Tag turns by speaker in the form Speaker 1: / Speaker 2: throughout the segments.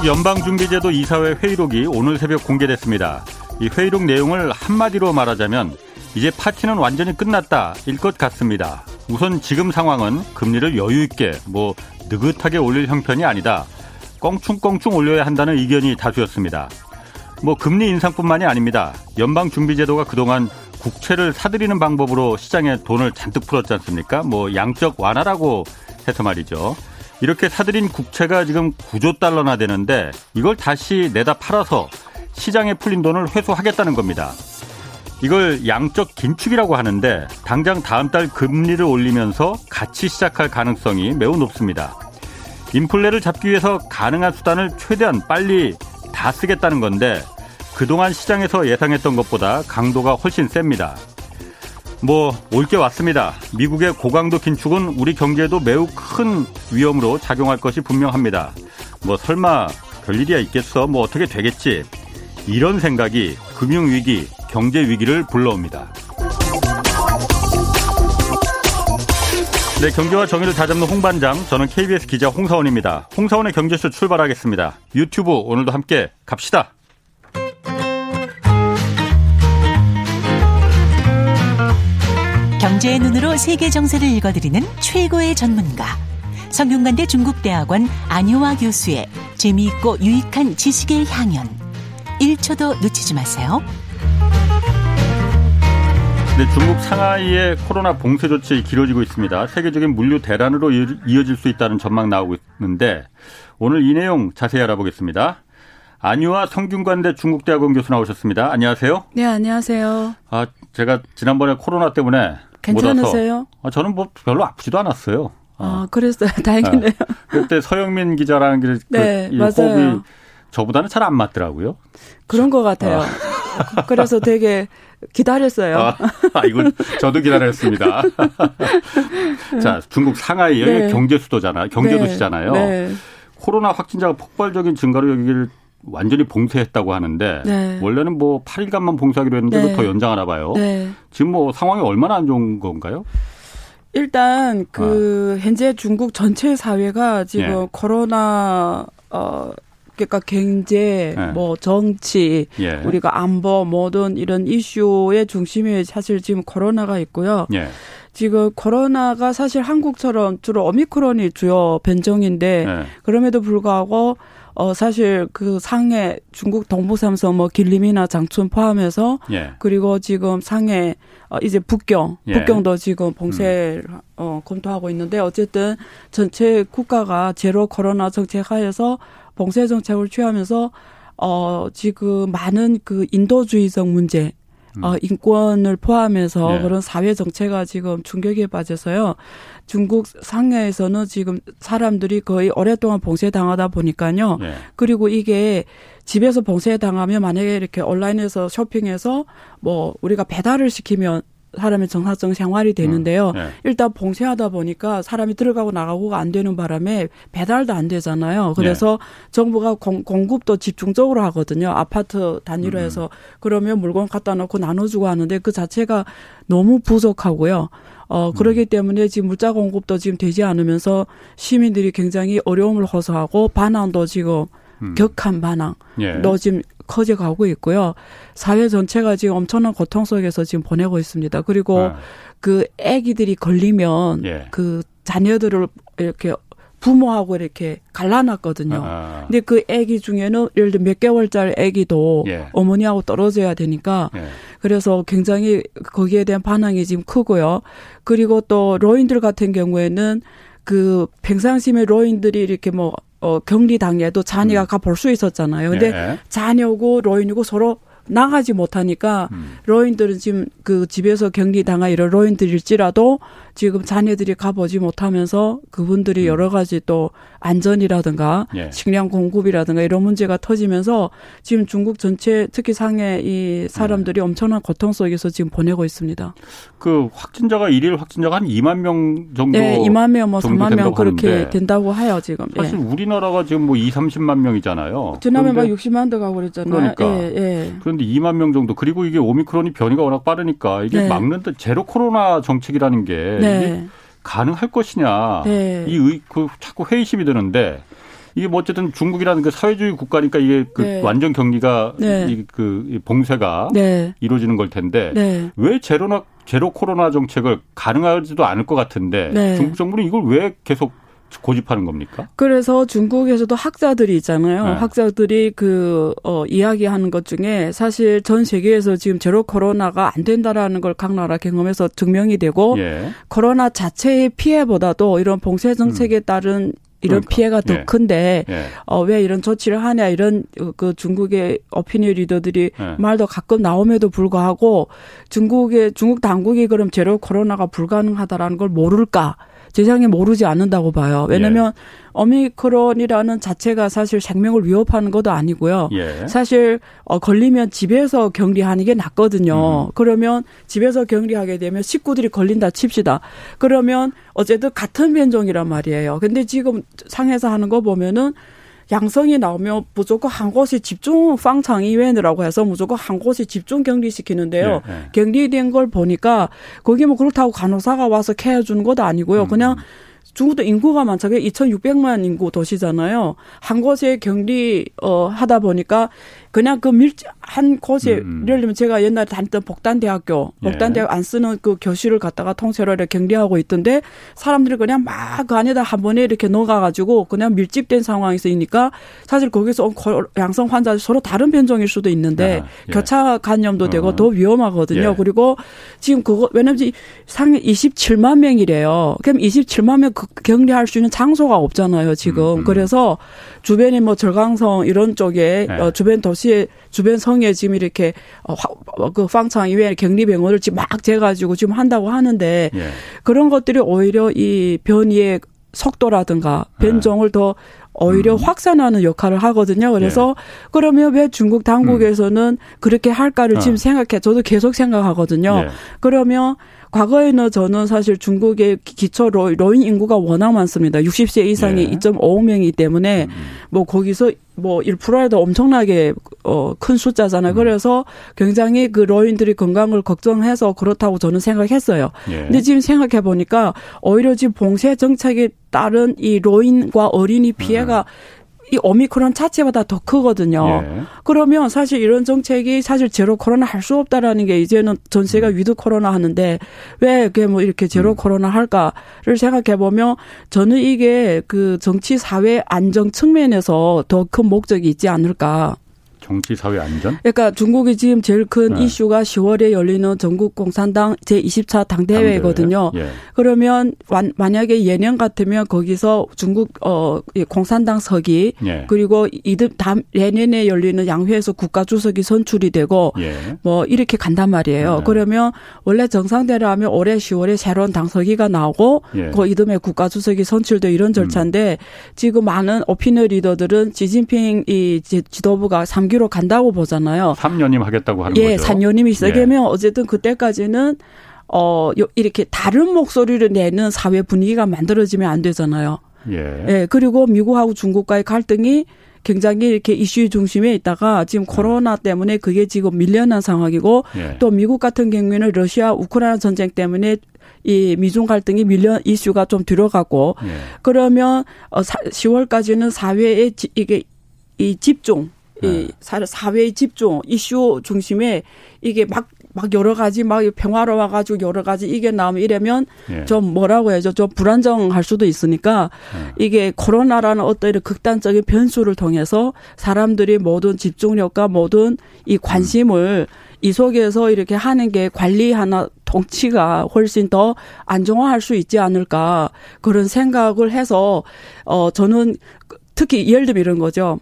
Speaker 1: 미국 연방준비제도 이사회 회의록이 오늘 새벽 공개됐습니다. 이 회의록 내용을 한마디로 말하자면 이제 파티는 완전히 끝났다일 것 같습니다. 우선 지금 상황은 금리를 여유 있게 뭐 느긋하게 올릴 형편이 아니다. 껑충껑충 올려야 한다는 의견이 다수였습니다. 뭐 금리 인상뿐만이 아닙니다. 연방준비제도가 그동안 국채를 사들이는 방법으로 시장에 돈을 잔뜩 풀었지 않습니까? 뭐 양적 완화라고 해서 말이죠. 이렇게 사들인 국채가 지금 9조 달러나 되는데 이걸 다시 내다 팔아서 시장에 풀린 돈을 회수하겠다는 겁니다. 이걸 양적 긴축이라고 하는데 당장 다음 달 금리를 올리면서 같이 시작할 가능성이 매우 높습니다. 인플레를 잡기 위해서 가능한 수단을 최대한 빨리 다 쓰겠다는 건데 그동안 시장에서 예상했던 것보다 강도가 훨씬 셉니다. 뭐, 올 게 왔습니다. 미국의 고강도 긴축은 우리 경제에도 매우 큰 위험으로 작용할 것이 분명합니다. 뭐, 설마 별일이야 있겠어? 뭐, 어떻게 되겠지? 이런 생각이 금융위기, 경제위기를 불러옵니다. 네, 경제와 정의를 다잡는 홍반장, 저는 KBS 기자 홍사원입니다. 홍사원의 경제쇼 출발하겠습니다. 유튜브 오늘도 함께 갑시다.
Speaker 2: 경제의 눈으로 세계 정세를 읽어드리는 최고의 전문가. 성균관대 중국대학원 안효화 교수의 재미있고 유익한 지식의 향연. 1초도 놓치지 마세요.
Speaker 1: 네, 중국 상하이의 코로나 봉쇄 조치 길어지고 있습니다. 세계적인 물류 대란으로 이어질 수 있다는 전망 나오고 있는데 오늘 이 내용 자세히 알아보겠습니다. 안유아 성균관대 중국대학원 교수 나오셨습니다. 안녕하세요.
Speaker 3: 네, 안녕하세요.
Speaker 1: 아, 제가 지난번에 코로나 때문에
Speaker 3: 괜찮으세요?
Speaker 1: 아, 저는 뭐 별로 아프지도 않았어요.
Speaker 3: 아, 아 그랬어요. 다행이네요. 아,
Speaker 1: 그때 서영민 기자라는 게 네, 그 맞아요. 호흡이 저보다는 잘 안 맞더라고요.
Speaker 3: 그런 것 같아요. 아. 그래서 되게 기다렸어요. 아,
Speaker 1: 아 이건 저도 기다렸습니다. 자, 중국 상하이 여기 네. 경제 수도잖아요. 경제 도시잖아요. 네. 네. 코로나 확진자가 폭발적인 증가로 여기를 완전히 봉쇄했다고 하는데 네. 원래는 뭐 8일간만 봉쇄하기로 했는데 네. 더 연장하나 봐요. 네. 지금 뭐 상황이 얼마나 안 좋은 건가요?
Speaker 3: 일단 그 아. 현재 중국 전체 사회가 지금 예. 코로나 어 그러니까 경제, 예. 뭐 정치, 예. 우리가 안보 모든 이런 이슈의 중심에 사실 지금 코로나가 있고요. 예. 지금 코로나가 사실 한국처럼 주로 오미크론이 주요 변종인데 예. 그럼에도 불구하고 어 사실 그 상해 중국 동부삼성 뭐 길림이나 장춘 포함해서 예. 그리고 지금 상해 어 이제 북경 예. 북경도 지금 봉쇄 음. 어 검토하고 있는데 어쨌든 전체 국가가 제로 코로나 정책 하에서 봉쇄 정책을 취하면서 어 지금 많은 그 인도주의적 문제 음. 어, 인권을 포함해서 예. 그런 사회 정체가 지금 충격에 빠져서요. 중국 상해에서는 지금 사람들이 거의 오랫동안 봉쇄당하다 보니까요. 예. 그리고 이게 집에서 봉쇄당하면 만약에 이렇게 온라인에서 쇼핑해서 뭐 우리가 배달을 시키면 사람의 정상적 생활이 되는데요. 음, 네. 일단 봉쇄하다 보니까 사람이 들어가고 나가고가 안 되는 바람에 배달도 안 되잖아요. 그래서 네. 정부가 공, 공급도 집중적으로 하거든요. 아파트 단위로 음. 해서 그러면 물건 갖다 놓고 나눠주고 하는데 그 자체가 너무 부족하고요. 어, 그러기 음. 때문에 지금 물자 공급도 지금 되지 않으면서 시민들이 굉장히 어려움을 호소하고 반환도 지금 음. 격한 반항. 예. 너 지금 커져가고 있고요. 사회 전체가 지금 엄청난 고통 속에서 지금 보내고 있습니다. 그리고 아. 그 아기들이 걸리면 예. 그 자녀들을 이렇게 부모하고 이렇게 갈라놨거든요. 아. 근데 그 아기 중에는 예를 들어 몇 개월짜리 아기도 예. 어머니하고 떨어져야 되니까 예. 그래서 굉장히 거기에 대한 반항이 지금 크고요. 그리고 또 로인들 같은 경우에는 그 평상심의 로인들이 이렇게 뭐 어, 격리 당해도 자녀가 음. 가볼 수 있었잖아요. 근데 네. 자녀고 로인이고 서로 나가지 못하니까 음. 로인들은 지금 그 집에서 격리 당한 이런 로인들일지라도 지금 자녀들이 가보지 못하면서 그분들이 음. 여러 가지 또 안전이라든가 예. 식량 공급이라든가 이런 문제가 터지면서 지금 중국 전체 특히 상해 이 사람들이 네. 엄청난 고통 속에서 지금 보내고 있습니다.
Speaker 1: 그 확진자가 일일 확진자가 한 2만 명 정도
Speaker 3: 네, 2만 명, 뭐 3만 명 그렇게. 된다고 해요 지금.
Speaker 1: 사실 예. 우리나라가 지금 뭐 2, 30만 명이잖아요.
Speaker 3: 지난해 막 60만 더 가고 그랬잖아요.
Speaker 1: 그러니까. 예, 예. 그런데 2만 명 정도 그리고 이게 오미크론이 변이가 워낙 빠르니까 이게 네. 막는 데 제로 코로나 정책이라는 게 네. 가능할 것이냐. 네. 이 의, 그 자꾸 회의심이 드는데 이게 뭐 어쨌든 중국이라는 그 사회주의 국가니까 이게 그 네. 완전 격리가 네. 그 봉쇄가 네. 이루어지는 걸 텐데 네. 왜 제로나 제로 코로나 정책을 가능하지도 않을 것 같은데 네. 중국 정부는 이걸 왜 계속 고집하는 겁니까?
Speaker 3: 그래서 중국에서도 학자들이 있잖아요. 네. 학자들이 그, 어, 이야기하는 것 중에 사실 전 세계에서 지금 제로 코로나가 안 된다라는 걸 각 나라 경험에서 증명이 되고 예. 코로나 자체의 피해보다도 이런 봉쇄 정책에 음. 따른 이런 그러니까. 피해가 더 예. 큰데 예. 어, 왜 이런 조치를 하냐 이런 그 중국의 어피니언 리더들이 예. 말도 가끔 나옴에도 불구하고 중국의 중국 당국이 그럼 제로 코로나가 불가능하다라는 걸 모를까? 세상에 모르지 않는다고 봐요. 왜냐면 예. 오미크론이라는 자체가 사실 생명을 위협하는 것도 아니고요. 예. 사실 어 걸리면 집에서 격리하는 게 낫거든요. 음. 그러면 집에서 격리하게 되면 식구들이 걸린다 칩시다. 그러면 어쨌든 같은 변종이란 말이에요. 근데 지금 상해서 하는 거 보면은 양성이 나오면 무조건 한 곳에 집중 방창이외라고 해서 무조건 한 곳에 집중 격리시키는데요. 네, 네. 격리된 걸 보니까 거기 뭐 그렇다고 간호사가 와서 케어 주는 것도 아니고요. 음. 그냥 중국도 인구가 많잖아요. 2,600만 인구 도시잖아요. 한 곳에 격리 어 하다 보니까 그냥 그 밀집 한 곳에 음. 예를 들면 제가 옛날에 다녔던 복단대학교, 예. 복단대학 안 쓰는 그 교실을 갖다가 통째로 이렇게 격리하고 있던데 사람들이 그냥 막 그 안에다 한 번에 이렇게 넣어가가지고 그냥 밀집된 상황에서 있으니까 사실 거기서 양성 환자 서로 다른 변종일 수도 있는데 아, 예. 교차 감염도 되고 어. 더 위험하거든요. 예. 그리고 지금 그거 왜냐면 상해 27만 명이래요. 그럼 27만 명그 격리할 수 있는 장소가 없잖아요. 지금 음, 음. 그래서 주변에 뭐 절강성 이런 쪽에 네. 어, 주변 도시의 주변 성에 지금 이렇게 어, 어그 방창 이외에 격리 병원을 지금 막 재가지고 지금 한다고 하는데 예. 그런 것들이 오히려 이 변이의 속도라든가 네. 변종을 네. 더 오히려 음. 확산하는 역할을 하거든요. 그래서 예. 그러면 왜 중국 당국에서는 음. 그렇게 할까를 어. 지금 생각해. 저도 계속 생각하거든요. 예. 그러면 과거에는 저는 사실 중국의 기초 로, 로인 인구가 워낙 많습니다. 60세 이상이 네. 2.5명이기 때문에 음. 뭐 거기서 뭐 1%라도 엄청나게 어 큰 숫자잖아요. 음. 그래서 굉장히 그 노인들이 건강을 걱정해서 그렇다고 저는 생각했어요. 예. 근데 지금 생각해 보니까 오히려 지금 봉쇄 정책에 따른 이 노인과 어린이 피해가 음. 이 오미크론 자체보다 더 크거든요. 예. 그러면 사실 이런 정책이 사실 제로 코로나 할 수 없다라는 게 이제는 전 세계가 음. with 코로나 하는데 왜 그게 뭐 이렇게 제로 음. 코로나 할까를 생각해 보면 저는 이게 그 정치 사회 안정 측면에서 더 큰 목적이 있지 않을까.
Speaker 1: 정치 사회 안전?
Speaker 3: 그러니까 중국이 지금 제일 큰 네. 이슈가 10월에 열리는 전국 공산당 제20차 당대회거든요. 당대회. 예. 그러면 만약에 예년 같으면 거기서 중국 어 공산당 서기 예. 그리고 이듬 다음 내년에 열리는 양회에서 국가 주석이 선출이 되고 예. 뭐 이렇게 간단 말이에요. 네. 그러면 원래 정상대로 하면 올해 10월에 새로운 당서기가 나오고 예. 그 이듬해 국가 주석이 선출돼 이런 절차인데 음. 지금 많은 오피너 리더들은 지진핑 이 지도부가 3개월 뒤로 간다고 보잖아요.
Speaker 1: 3년임 하겠다고 하는
Speaker 3: 예,
Speaker 1: 거죠.
Speaker 3: 3년임이 있어요. 예. 어쨌든 그때까지는 어 이렇게 다른 목소리를 내는 사회 분위기가 만들어지면 안 되잖아요. 예. 예. 그리고 미국하고 중국과의 갈등이 굉장히 이렇게 이슈 중심에 있다가 지금 코로나 때문에 그게 지금 밀려난 상황이고 예. 또 미국 같은 경우에는 러시아 우크라이나 전쟁 때문에 이 미중 갈등이 밀려 이슈가 좀 들어가고 예. 그러면 어 10월까지는 사회에 이게 이 집중 이 네. 사회의 집중 이슈 중심에 이게 막 막 여러 가지 막 평화로워 가지고 여러 가지 이게 나오면 이러면 예. 좀 뭐라고 해야죠 좀 불안정할 수도 있으니까 예. 이게 코로나라는 어떤 이런 극단적인 변수를 통해서 사람들이 모든 집중력과 모든 이 관심을 음. 이 속에서 이렇게 하는 게 관리 하나 통치가 훨씬 더 안정화할 수 있지 않을까 그런 생각을 해서 어 저는 특히 예를 들면 이런 거죠.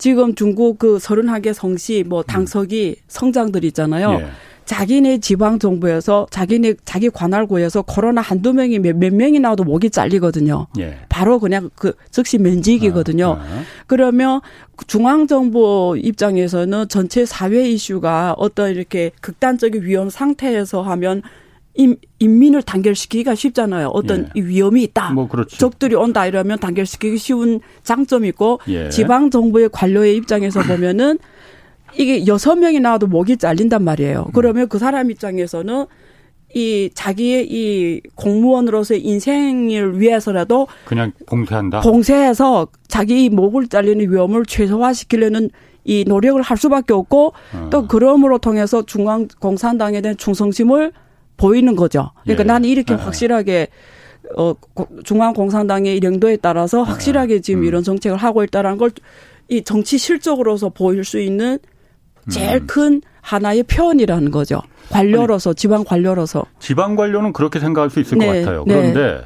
Speaker 3: 지금 중국 그 서른하개 성시 뭐 음. 당석이 음. 성장들 있잖아요. 예. 자기네 지방 정부에서 자기네 자기 관할구에서 코로나 한두 명이 몇, 몇 명이 나와도 목이 잘리거든요. 예. 바로 그냥 그 즉시 면직이거든요. 아, 아. 그러면 중앙 정부 입장에서는 전체 사회 이슈가 어떤 이렇게 극단적인 위험 상태에서 하면 인, 인민을 단결시키기가 쉽잖아요. 어떤 예. 위험이 있다. 뭐 적들이 온다 이러면 단결시키기 쉬운 장점이 있고 예. 지방 정부의 관료의 입장에서 보면은 이게 여섯 명이 나와도 목이 잘린단 말이에요. 음. 그러면 그 사람 입장에서는 이 자기의 이 공무원으로서의 인생을 위해서라도
Speaker 1: 그냥 봉쇄한다.
Speaker 3: 봉쇄해서 자기 목을 잘리는 위험을 최소화시키려는 이 노력을 할 수밖에 없고 어. 또 그럼으로 통해서 중앙 공산당에 대한 충성심을 보이는 거죠. 그러니까 예. 나는 이렇게 예. 확실하게 어 중앙 공산당의 일행도에 따라서 확실하게 지금 음. 이런 정책을 하고 있다라는 걸 이 정치 실적으로서 보일 수 있는 제일 음. 큰 하나의 표현이라는 거죠. 관료로서 지방 관료로서.
Speaker 1: 지방 관료는 그렇게 생각할 수 있을 네. 것 같아요. 네. 그런데 네.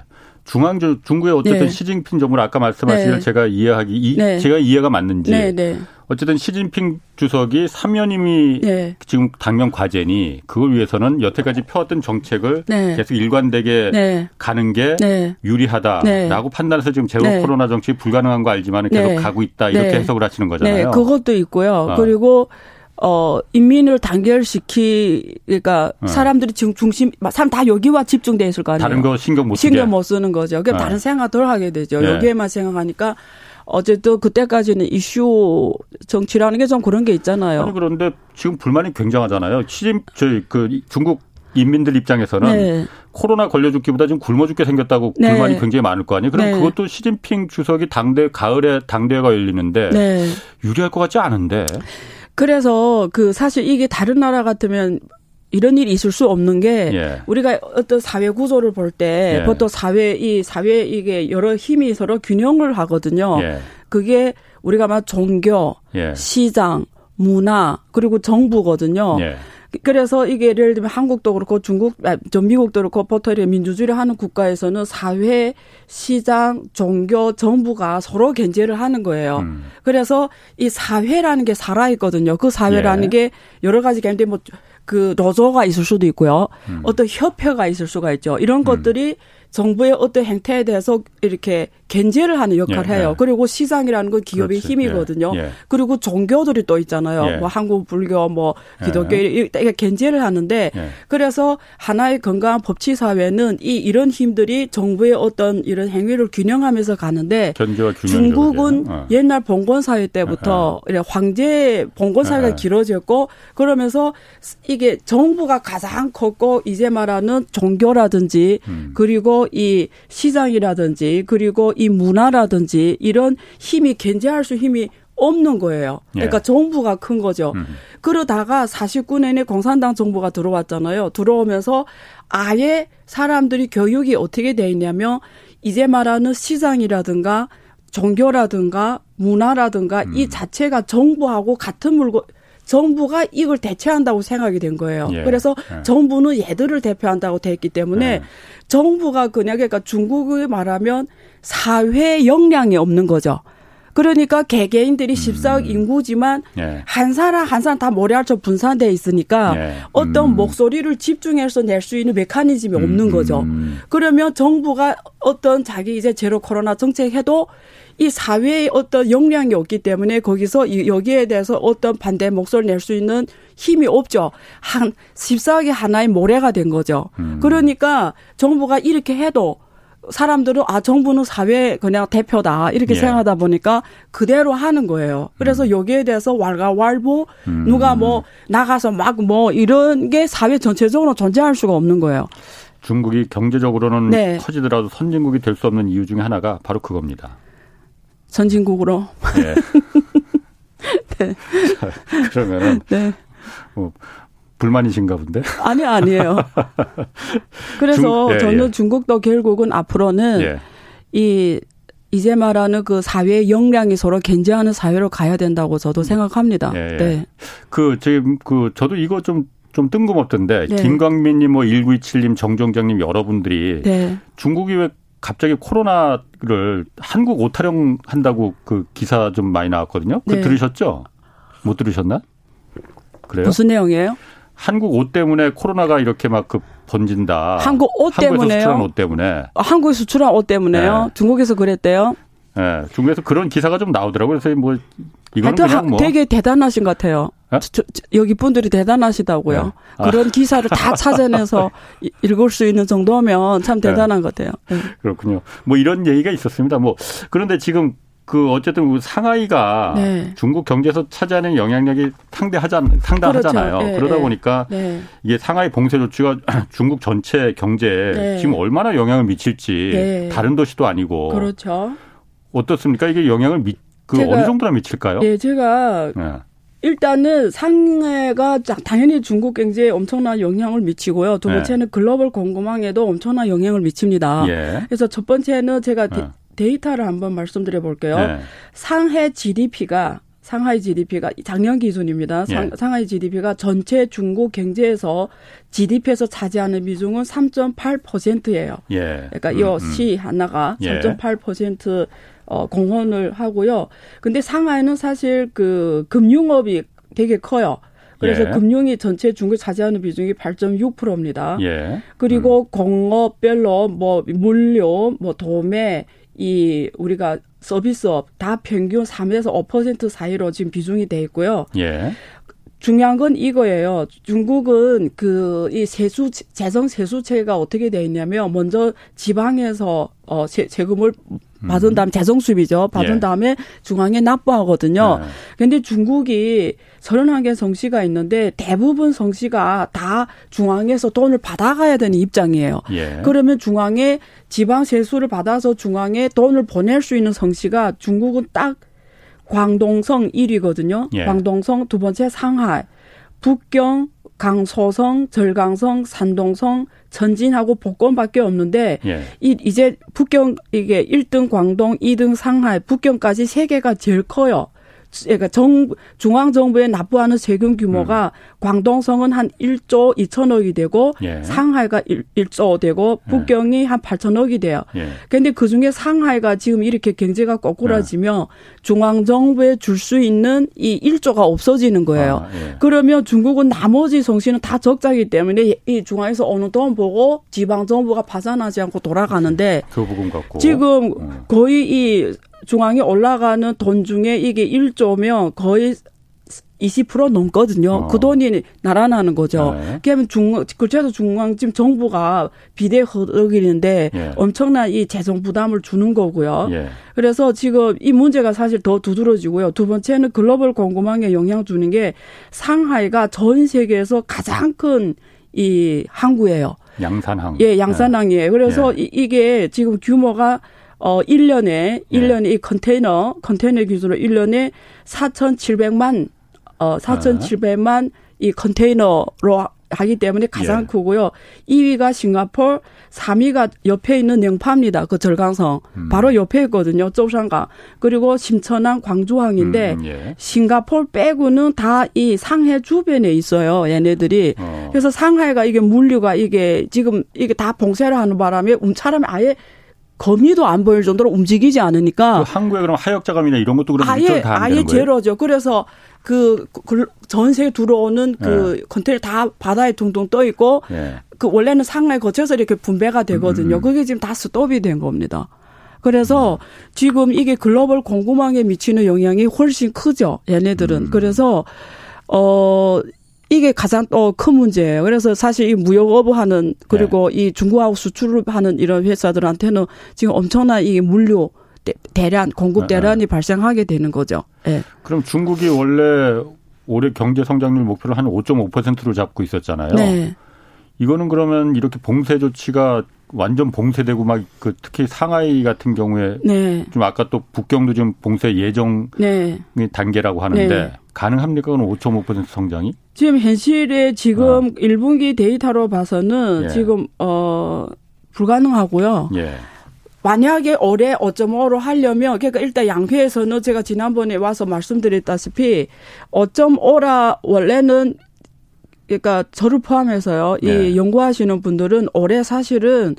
Speaker 1: 중앙 중국의 어쨌든 네. 시진핑 정부를 아까 말씀하신 네. 제가 이해하기 이, 네. 제가 이해가 맞는지 네, 네. 어쨌든 시진핑 주석이 3년임이 네. 지금 당면 과제니 그걸 위해서는 여태까지 펴왔던 정책을 네. 계속 일관되게 네. 가는 게 네. 유리하다라고 판단해서 지금 제로 코로나 정책이 불가능한 거 알지만 계속 가고 있다 이렇게 해석을 하시는 거잖아요.
Speaker 3: 그것도 있고요. 어. 그리고 어, 인민을 단결시키, 그러니까 어. 사람들이 지금 중심, 사람 다 여기와 집중돼 있을 거 아니에요.
Speaker 1: 다른 거 신경 못
Speaker 3: 신경 못 쓰는 거죠. 그럼 어. 다른 생각 덜 하게 되죠. 네. 여기에만 생각하니까 어쨌든 그때까지는 이슈 정치라는 게 좀 그런 게 있잖아요.
Speaker 1: 아니, 그런데 지금 불만이 굉장하잖아요. 시진, 저희 그 중국 인민들 입장에서는 네. 코로나 걸려 죽기보다 좀 굶어 죽게 생겼다고 네. 불만이 굉장히 많을 거 아니에요. 그럼 네. 그것도 시진핑 주석이 당대 가을에 당대회가 열리는데 네. 유리할 것 같지 않은데.
Speaker 3: 그래서 그 사실 이게 다른 나라 같으면 이런 일이 있을 수 없는 게 예. 우리가 어떤 사회 구조를 볼때 예. 보통 사회 이 사회 이게 여러 힘이 서로 균형을 하거든요. 예. 그게 우리가 막 종교, 예. 시장, 문화 그리고 정부거든요. 예. 그래서 이게 예를 들면 한국도 그렇고 중국, 아, 전 미국도 그렇고 보통 민주주의를 하는 국가에서는 사회, 시장, 종교, 정부가 서로 견제를 하는 거예요. 음. 그래서 이 사회라는 게 살아있거든요. 그 사회라는 예. 게 여러 가지 견제 뭐, 그 노조가 있을 수도 있고요. 음. 어떤 협회가 있을 수가 있죠. 이런 음. 것들이 정부의 어떤 행태에 대해서 이렇게 견제를 하는 역할을 예, 해요. 예. 그리고 시장이라는 건 기업의 그렇지. 힘이거든요. 예, 예. 그리고 종교들이 또 있잖아요. 예. 뭐 한국 불교, 뭐 기독교 예. 이게 견제를 하는데 그래서 하나의 건강한 법치 사회는 이 이런 힘들이 정부의 어떤 이런 행위를 균형하면서 가는데 중국은 어. 옛날 봉건 사회 때부터 어. 황제 봉건 사회가 길어졌고 그러면서 이게 정부가 가장 컸고 이제 말하는 종교라든지 음. 그리고 이 시장이라든지 그리고 이 문화라든지 이런 힘이 견제할 수 힘이 없는 거예요. 그러니까 예. 정부가 큰 거죠. 음. 그러다가 49년에 공산당 정부가 들어왔잖아요. 들어오면서 아예 사람들이 교육이 어떻게 돼 있냐면 이제 말하는 시장이라든가 종교라든가 문화라든가 음. 이 자체가 정부하고 같은 물건 정부가 이걸 대체한다고 생각이 된 거예요. 예. 그래서 예. 정부는 얘들을 대표한다고 됐기 때문에 예. 정부가 그냥 그러니까 중국을 말하면 사회 역량이 없는 거죠. 그러니까 개개인들이 14억 음. 인구지만 예. 한 사람 한 사람 다 머리알처 분산돼 있으니까 예. 어떤 음. 목소리를 집중해서 낼 수 있는 메커니즘이 없는 음. 거죠. 그러면 정부가 어떤 자기 이제 제로 코로나 정책 해도 이 사회의 어떤 역량이 없기 때문에 거기서 여기에 대해서 어떤 반대 목소리를 낼 수 있는 힘이 없죠. 한 14억이 하나의 모래가 된 거죠. 음. 그러니까 정부가 이렇게 해도 사람들은 아 정부는 사회 그냥 대표다 이렇게 예. 생각하다 보니까 그대로 하는 거예요. 그래서 음. 여기에 대해서 왈가왈부 음. 누가 뭐 나가서 막 뭐 이런 게 사회 전체적으로 존재할 수가 없는 거예요.
Speaker 1: 중국이 경제적으로는 네. 커지더라도 선진국이 될 수 없는 이유 중에 하나가 바로 그겁니다.
Speaker 3: 선진국으로. 네.
Speaker 1: 네. 그러면은 네. 뭐 불만이신가 본데?
Speaker 3: 아니 아니에요. 그래서 중, 예, 저는 예. 중국도 결국은 앞으로는 예. 이 이제 말하는 그 사회의 역량이 서로 견제하는 사회로 가야 된다고 저도 생각합니다. 예, 예. 네.
Speaker 1: 그 지금 그 저도 이거 좀좀 뜬금없던데 네. 김광민님, 뭐 1927님, 정정장님 여러분들이 네. 중국이 왜 갑자기 코로나를 한국 오타령 한다고 그 기사 좀 많이 나왔거든요. 그 네. 들으셨죠? 못 들으셨나? 그래요?
Speaker 3: 무슨 내용이에요?
Speaker 1: 한국 옷 때문에 코로나가 이렇게 막 그 번진다.
Speaker 3: 한국 옷 때문에요?
Speaker 1: 수출한 옷 때문에.
Speaker 3: 아, 한국에 수출한 옷 때문에요? 네. 중국에서 그랬대요?
Speaker 1: 네, 중국에서 그런 기사가 좀 나오더라고요. 그래서 뭐 이거는 그냥 뭐
Speaker 3: 되게 대단하신 것 같아요. 어? 저, 저, 여기 분들이 대단하시다고요. 네. 아. 그런 기사를 다 찾아내서 읽을 수 있는 정도면 참 네. 대단한 네. 것 같아요. 네.
Speaker 1: 그렇군요. 뭐 이런 얘기가 있었습니다. 뭐 그런데 지금 그 어쨌든 그 상하이가 네. 중국 경제에서 차지하는 영향력이 상대하자 상당하잖아요. 그렇죠. 네, 그러다 네. 보니까 네. 이게 상하이 봉쇄 조치가 중국 전체 경제에 네. 지금 얼마나 영향을 미칠지 다른 도시도 아니고
Speaker 3: 그렇죠.
Speaker 1: 어떻습니까? 이게 영향을 미, 그 제가, 어느 정도나 미칠까요?
Speaker 3: 예, 제가 네. 일단은 상해가 당연히 중국 경제에 엄청난 영향을 미치고요. 두 네. 번째는 네. 글로벌 공급망에도 엄청난 영향을 미칩니다. 예. 그래서 첫 번째는 제가 네. 데이터를 한번 말씀드려 볼게요. 네. 상해 GDP가 상하이 GDP가 작년 기준입니다. 상, 예. 상하이 GDP가 전체 중국 경제에서 GDP에서 차지하는 비중은 3.8%예요. 예. 그러니까 음, 이시 음. 하나가 3.8% 예. 어, 공헌을 하고요. 근데 상하이는 사실 그 금융업이 되게 커요. 그래서 예. 금융이 전체 중국 차지하는 비중이 8.6%입니다. 예. 그리고 음. 공업별로 뭐 물류, 뭐 도매 이 우리가 서비스업 다 평균 3에서 5% 사이로 지금 비중이 돼 있고요. 예. 중요한 건 이거예요. 중국은 그 이 세수 재정 세수체가 어떻게 돼 있냐면 먼저 지방에서 어 세, 세금을 받은 다음 재정 수입이죠. 받은 예. 다음에 중앙에 납부하거든요. 네. 근데 중국이 31개 성시가 있는데 대부분 성시가 다 중앙에서 돈을 받아가야 되는 입장이에요. 예. 그러면 중앙에 지방 세수를 받아서 중앙에 돈을 보낼 수 있는 성시가 중국은 딱 광동성 1위거든요. 예. 광동성 두 번째 상하이, 북경, 강서성, 절강성, 산동성, 전진하고 복권밖에 없는데 예. 이 이제 북경 이게 1등 광동, 2등 상하이, 북경까지 세 개가 제일 커요. 그러니까 정 중앙 정부에 납부하는 세금 규모가 음. 광동성은 한 1조 2천억이 되고 예. 상하이가 1, 1조 되고 예. 북경이 예. 한 8천억이 돼요. 예. 그런데 그 중에 상하이가 지금 이렇게 경제가 거꾸라지면 예. 중앙 정부에 줄 수 있는 이 1조가 없어지는 거예요. 아, 예. 그러면 중국은 나머지 성씨는 다 적자이기 때문에 이 중앙에서 어느 돈 보고 지방 정부가 파산하지 않고 돌아가는데
Speaker 1: 그 부분 갖고
Speaker 3: 지금 음. 거의 이 중앙에 올라가는 돈 중에 이게 1조면 거의 20% 넘거든요. 어. 그 돈이 날아나는 거죠. 네. 그러면 중, 그래서 중앙 지금 정부가 비대 허덕이는데 예. 엄청난 이 재정 부담을 주는 거고요. 예. 그래서 지금 이 문제가 사실 더 두드러지고요. 두 번째는 글로벌 공급망에 영향 주는 게 상하이가 전 세계에서 가장 큰 이 항구예요.
Speaker 1: 양산항.
Speaker 3: 예, 양산항이에요. 그래서 예. 이, 이게 지금 규모가 어 1년에 1년에 네. 이 컨테이너 컨테이너 기준으로 1년에 4,700만 어 4,700만 이 컨테이너로 하기 때문에 가장 예. 크고요. 2위가 싱가폴, 3위가 옆에 있는 냉파입니다. 그 절강성. 음. 바로 옆에 있거든요. 조상강. 그리고 심천항, 광주항인데 음, 예. 싱가폴 빼고는 다 이 상해 주변에 있어요. 얘네들이. 어. 그래서 상하이가 이게 물류가 이게 지금 이게 다 봉쇄를 하는 바람에 사람이 아예 거미도 안 보일 정도로 움직이지 않으니까.
Speaker 1: 그 한국에 그럼 하역자감이나 이런 것도 그럼
Speaker 3: 아예 아예 제로죠. 그래서 그 전세 들어오는 그 네. 컨테이너 다 바다에 둥둥 떠 있고 네. 그 원래는 상하에 거쳐서 이렇게 분배가 되거든요. 음. 그게 지금 다 스톱이 된 겁니다. 그래서 음. 지금 이게 글로벌 공급망에 미치는 영향이 훨씬 크죠. 얘네들은. 음. 그래서 어 이게 가장 또 큰 문제예요. 그래서 사실 이 무역업을 하는 그리고 네. 이 중국하고 수출을 하는 이런 회사들한테는 지금 엄청난 이 물류 대란 공급 네, 네. 대란이 네. 발생하게 되는 거죠. 네.
Speaker 1: 그럼 중국이 원래 올해 경제 성장률 목표를 한 5.5%로 잡고 있었잖아요. 네. 이거는 그러면 이렇게 봉쇄 조치가 완전 봉쇄되고 막 그 특히 상하이 같은 경우에 네. 좀 아까 또 북경도 지금 봉쇄 예정 네. 단계라고 하는데 네. 가능합니까? 그럼 5.5% 성장이?
Speaker 3: 지금 현실에 지금 어. 1분기 데이터로 봐서는 예. 지금 어 불가능하고요. 예. 만약에 올해 5.5로 하려면 그러니까 일단 양회에서는 제가 지난번에 와서 말씀드렸다시피 5.5라 원래는 그러니까 저를 포함해서요. 네. 이 연구하시는 분들은 올해 사실은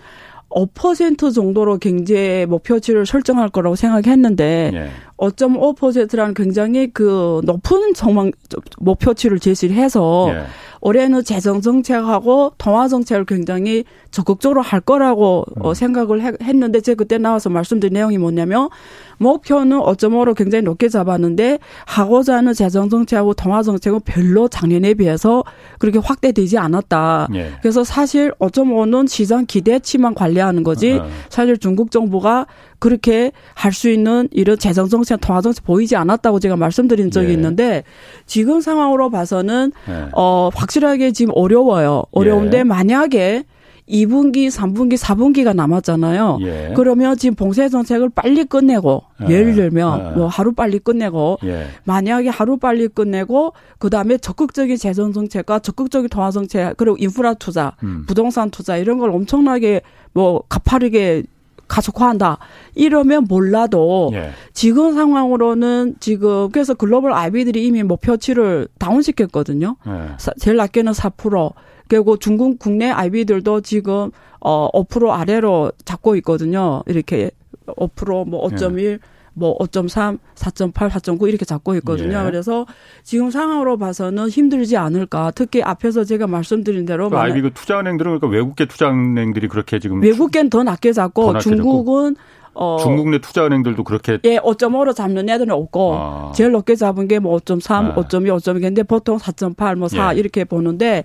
Speaker 3: 5% 정도로 경제 목표치를 설정할 거라고 생각했는데 네. 5.5%라는 굉장히 그 높은 정망 목표치를 제시를 해서 네. 올해는 재정 정책하고 통화 정책을 굉장히 적극적으로 할 거라고 음. 생각을 했는데 제가 그때 나와서 말씀드린 내용이 뭐냐면 목표는 어쩌모로 굉장히 높게 잡았는데 하고자 하는 재정 정책하고 통화 정책은 별로 작년에 비해서 그렇게 확대되지 않았다. 예. 그래서 사실 어쩌모는 시장 기대치만 관리하는 거지 어, 어. 사실 중국 정부가 그렇게 할 수 있는 이런 재정 정책, 통화 정책 보이지 않았다고 제가 말씀드린 적이 예. 있는데 지금 상황으로 봐서는 예. 어 확실하게 지금 어려워요. 어려운데 예. 만약에 2분기, 3분기, 4분기가 남았잖아요. 예. 그러면 지금 봉쇄 정책을 빨리 끝내고 예. 예를 들면 예. 뭐 하루 빨리 끝내고 예. 만약에 하루 빨리 끝내고 그다음에 적극적인 재정 정책과 적극적인 통화 정책 그리고 인프라 투자, 음. 부동산 투자 이런 걸 엄청나게 뭐 가파르게 가속화한다. 이러면 몰라도 예. 지금 상황으로는 지금 그래서 글로벌 아이비들이 이미 목표치를 다운시켰거든요. 예. 제일 낮게는 4%. 그리고 중국 국내 아이비들도 지금 어5% 아래로 잡고 있거든요. 이렇게 5%뭐 5.1 예. 뭐 5.3, 4.8, 4.9 이렇게 잡고 있거든요. 예. 그래서 지금 상황으로 봐서는 힘들지 않을까. 특히 앞에서 제가 말씀드린 대로
Speaker 1: 그 아이비 그 투자은행들은 그러니까 외국계 투자은행들이 그렇게 지금
Speaker 3: 외국계는 더 낮게 잡고 더 낮게 중국은 잡고.
Speaker 1: 어 중국 내 투자은행들도 그렇게
Speaker 3: 예, 5.5로 잡는 애들은 없고 아. 제일 높게 잡은 게 뭐 5.3, 네. 5.2, 5.2인데 보통 4.8, 뭐4 예. 이렇게 보는데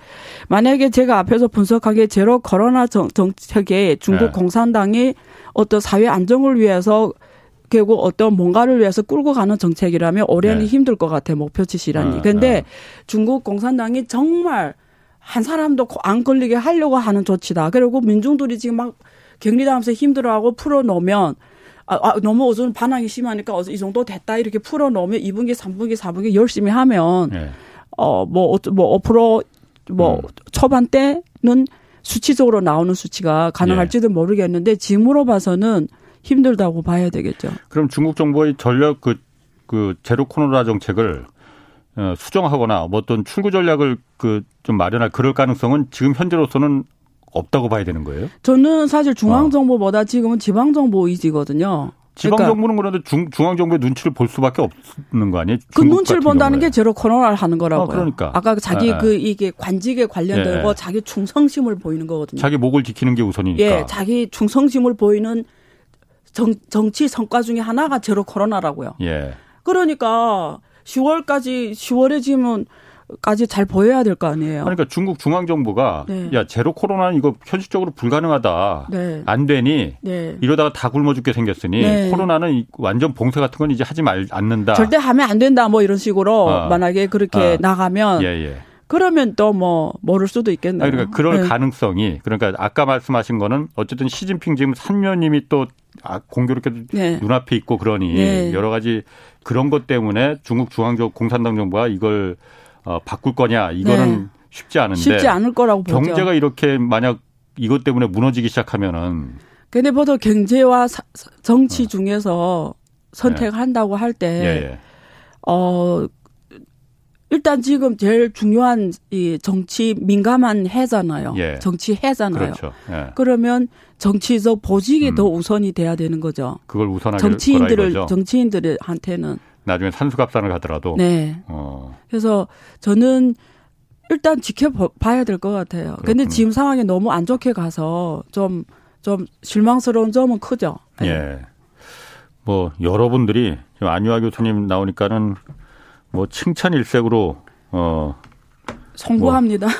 Speaker 3: 만약에 제가 앞에서 분석하기에 제로 코로나 정, 정책에 중국 예. 공산당이 어떤 사회 안정을 위해서 결국 어떤 뭔가를 위해서 끌고 가는 정책이라면 올해는 네. 힘들 것 같아요. 목표치 실현이. 아, 근데 아. 중국 공산당이 정말 한 사람도 안 걸리게 하려고 하는 조치다. 그리고 민중들이 지금 막 격리당하면서 힘들어하고 풀어놓으면 아, 아, 너무 오전 반항이 심하니까 이 정도 됐다 이렇게 풀어놓으면 2분기, 3분기, 4분기 열심히 하면 네. 어뭐 뭐 5%뭐 뭐 음. 초반 때는 수치적으로 나오는 수치가 가능할지도 예. 모르겠는데 지금으로 봐서는 힘들다고 봐야 되겠죠.
Speaker 1: 그럼 중국 정부의 전력 그, 그 제로 코로나 정책을 어, 수정하거나 뭐 어떤 출구 전략을 그 좀 마련할 그럴 가능성은 지금 현재로서는 없다고 봐야 되는 거예요?
Speaker 3: 저는 사실 중앙 정부보다 지금은 지방 정부 의지거든요.
Speaker 1: 지방 그러니까 정부는 그런데 중, 중앙 정부의 눈치를 볼 수밖에 없는 거 아니에요?
Speaker 3: 그 눈치를 본다는 경우에. 게 제로 코로나를 하는 거라고요. 아, 그러니까. 아까 자기 네. 그 이게 관직에 관련된 네. 거 자기 충성심을 보이는 거거든요.
Speaker 1: 자기 목을 지키는 게 우선이니까.
Speaker 3: 예, 자기 충성심을 보이는 정, 정치 성과 중에 하나가 제로 코로나라고요. 예. 그러니까 10월까지 10월에 지면 까지 잘 보여야 될 거 아니에요.
Speaker 1: 그러니까 중국 중앙 정부가 네. 야 제로 코로나는 이거 현실적으로 불가능하다. 네. 안 되니 네. 이러다가 다 굶어 죽게 생겼으니 네. 코로나는 완전 봉쇄 같은 건 이제 하지 말 않는다.
Speaker 3: 절대 하면 안 된다. 뭐 이런 식으로 어. 만약에 그렇게 어. 나가면 예, 예. 그러면 또 뭐 모를 수도 있겠네요.
Speaker 1: 그러니까 그럴 네. 가능성이 그러니까 아까 말씀하신 거는 어쨌든 시진핑 지금 3년님이 또 아, 공교롭게도 네. 눈앞에 있고 그러니 네. 여러 가지 그런 것 때문에 중국 중앙적 공산당 정부가 이걸 어, 바꿀 거냐 이거는 네. 쉽지 않은데
Speaker 3: 쉽지 않을 거라고
Speaker 1: 보죠. 경제가 이렇게 만약 이것 때문에 무너지기 시작하면은
Speaker 3: 근데 보통 경제와 사, 정치 어. 중에서 선택을 네. 한다고 할때 예, 예. 어 일단 지금 제일 중요한 이 정치 민감한 해잖아요. 예. 정치 해잖아요. 그렇죠. 예. 그러면 정치적 보직이 음. 더 우선이 돼야 되는 거죠.
Speaker 1: 그걸 우선하게
Speaker 3: 정치인들을 정치인들한테는
Speaker 1: 나중에 산수갑산을 가더라도.
Speaker 3: 네. 어. 그래서 저는 일단 지켜봐야 될 것 같아요. 그렇구나. 근데 지금 상황이 너무 안 좋게 가서 좀, 좀 실망스러운 점은 크죠.
Speaker 1: 네. 예. 뭐, 여러분들이 지금 안유아 교수님 나오니까는 뭐 칭찬 일색으로 어
Speaker 3: 송구합니다. 뭐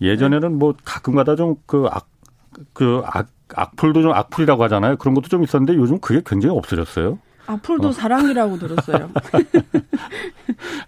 Speaker 1: 예전에는 뭐 가끔가다 좀그악그 악, 악플도 좀 악플이라고 하잖아요. 그런 것도 좀 있었는데 요즘 그게 굉장히 없어졌어요.
Speaker 3: 악플도 어. 사랑이라고 들었어요.
Speaker 1: 하여튼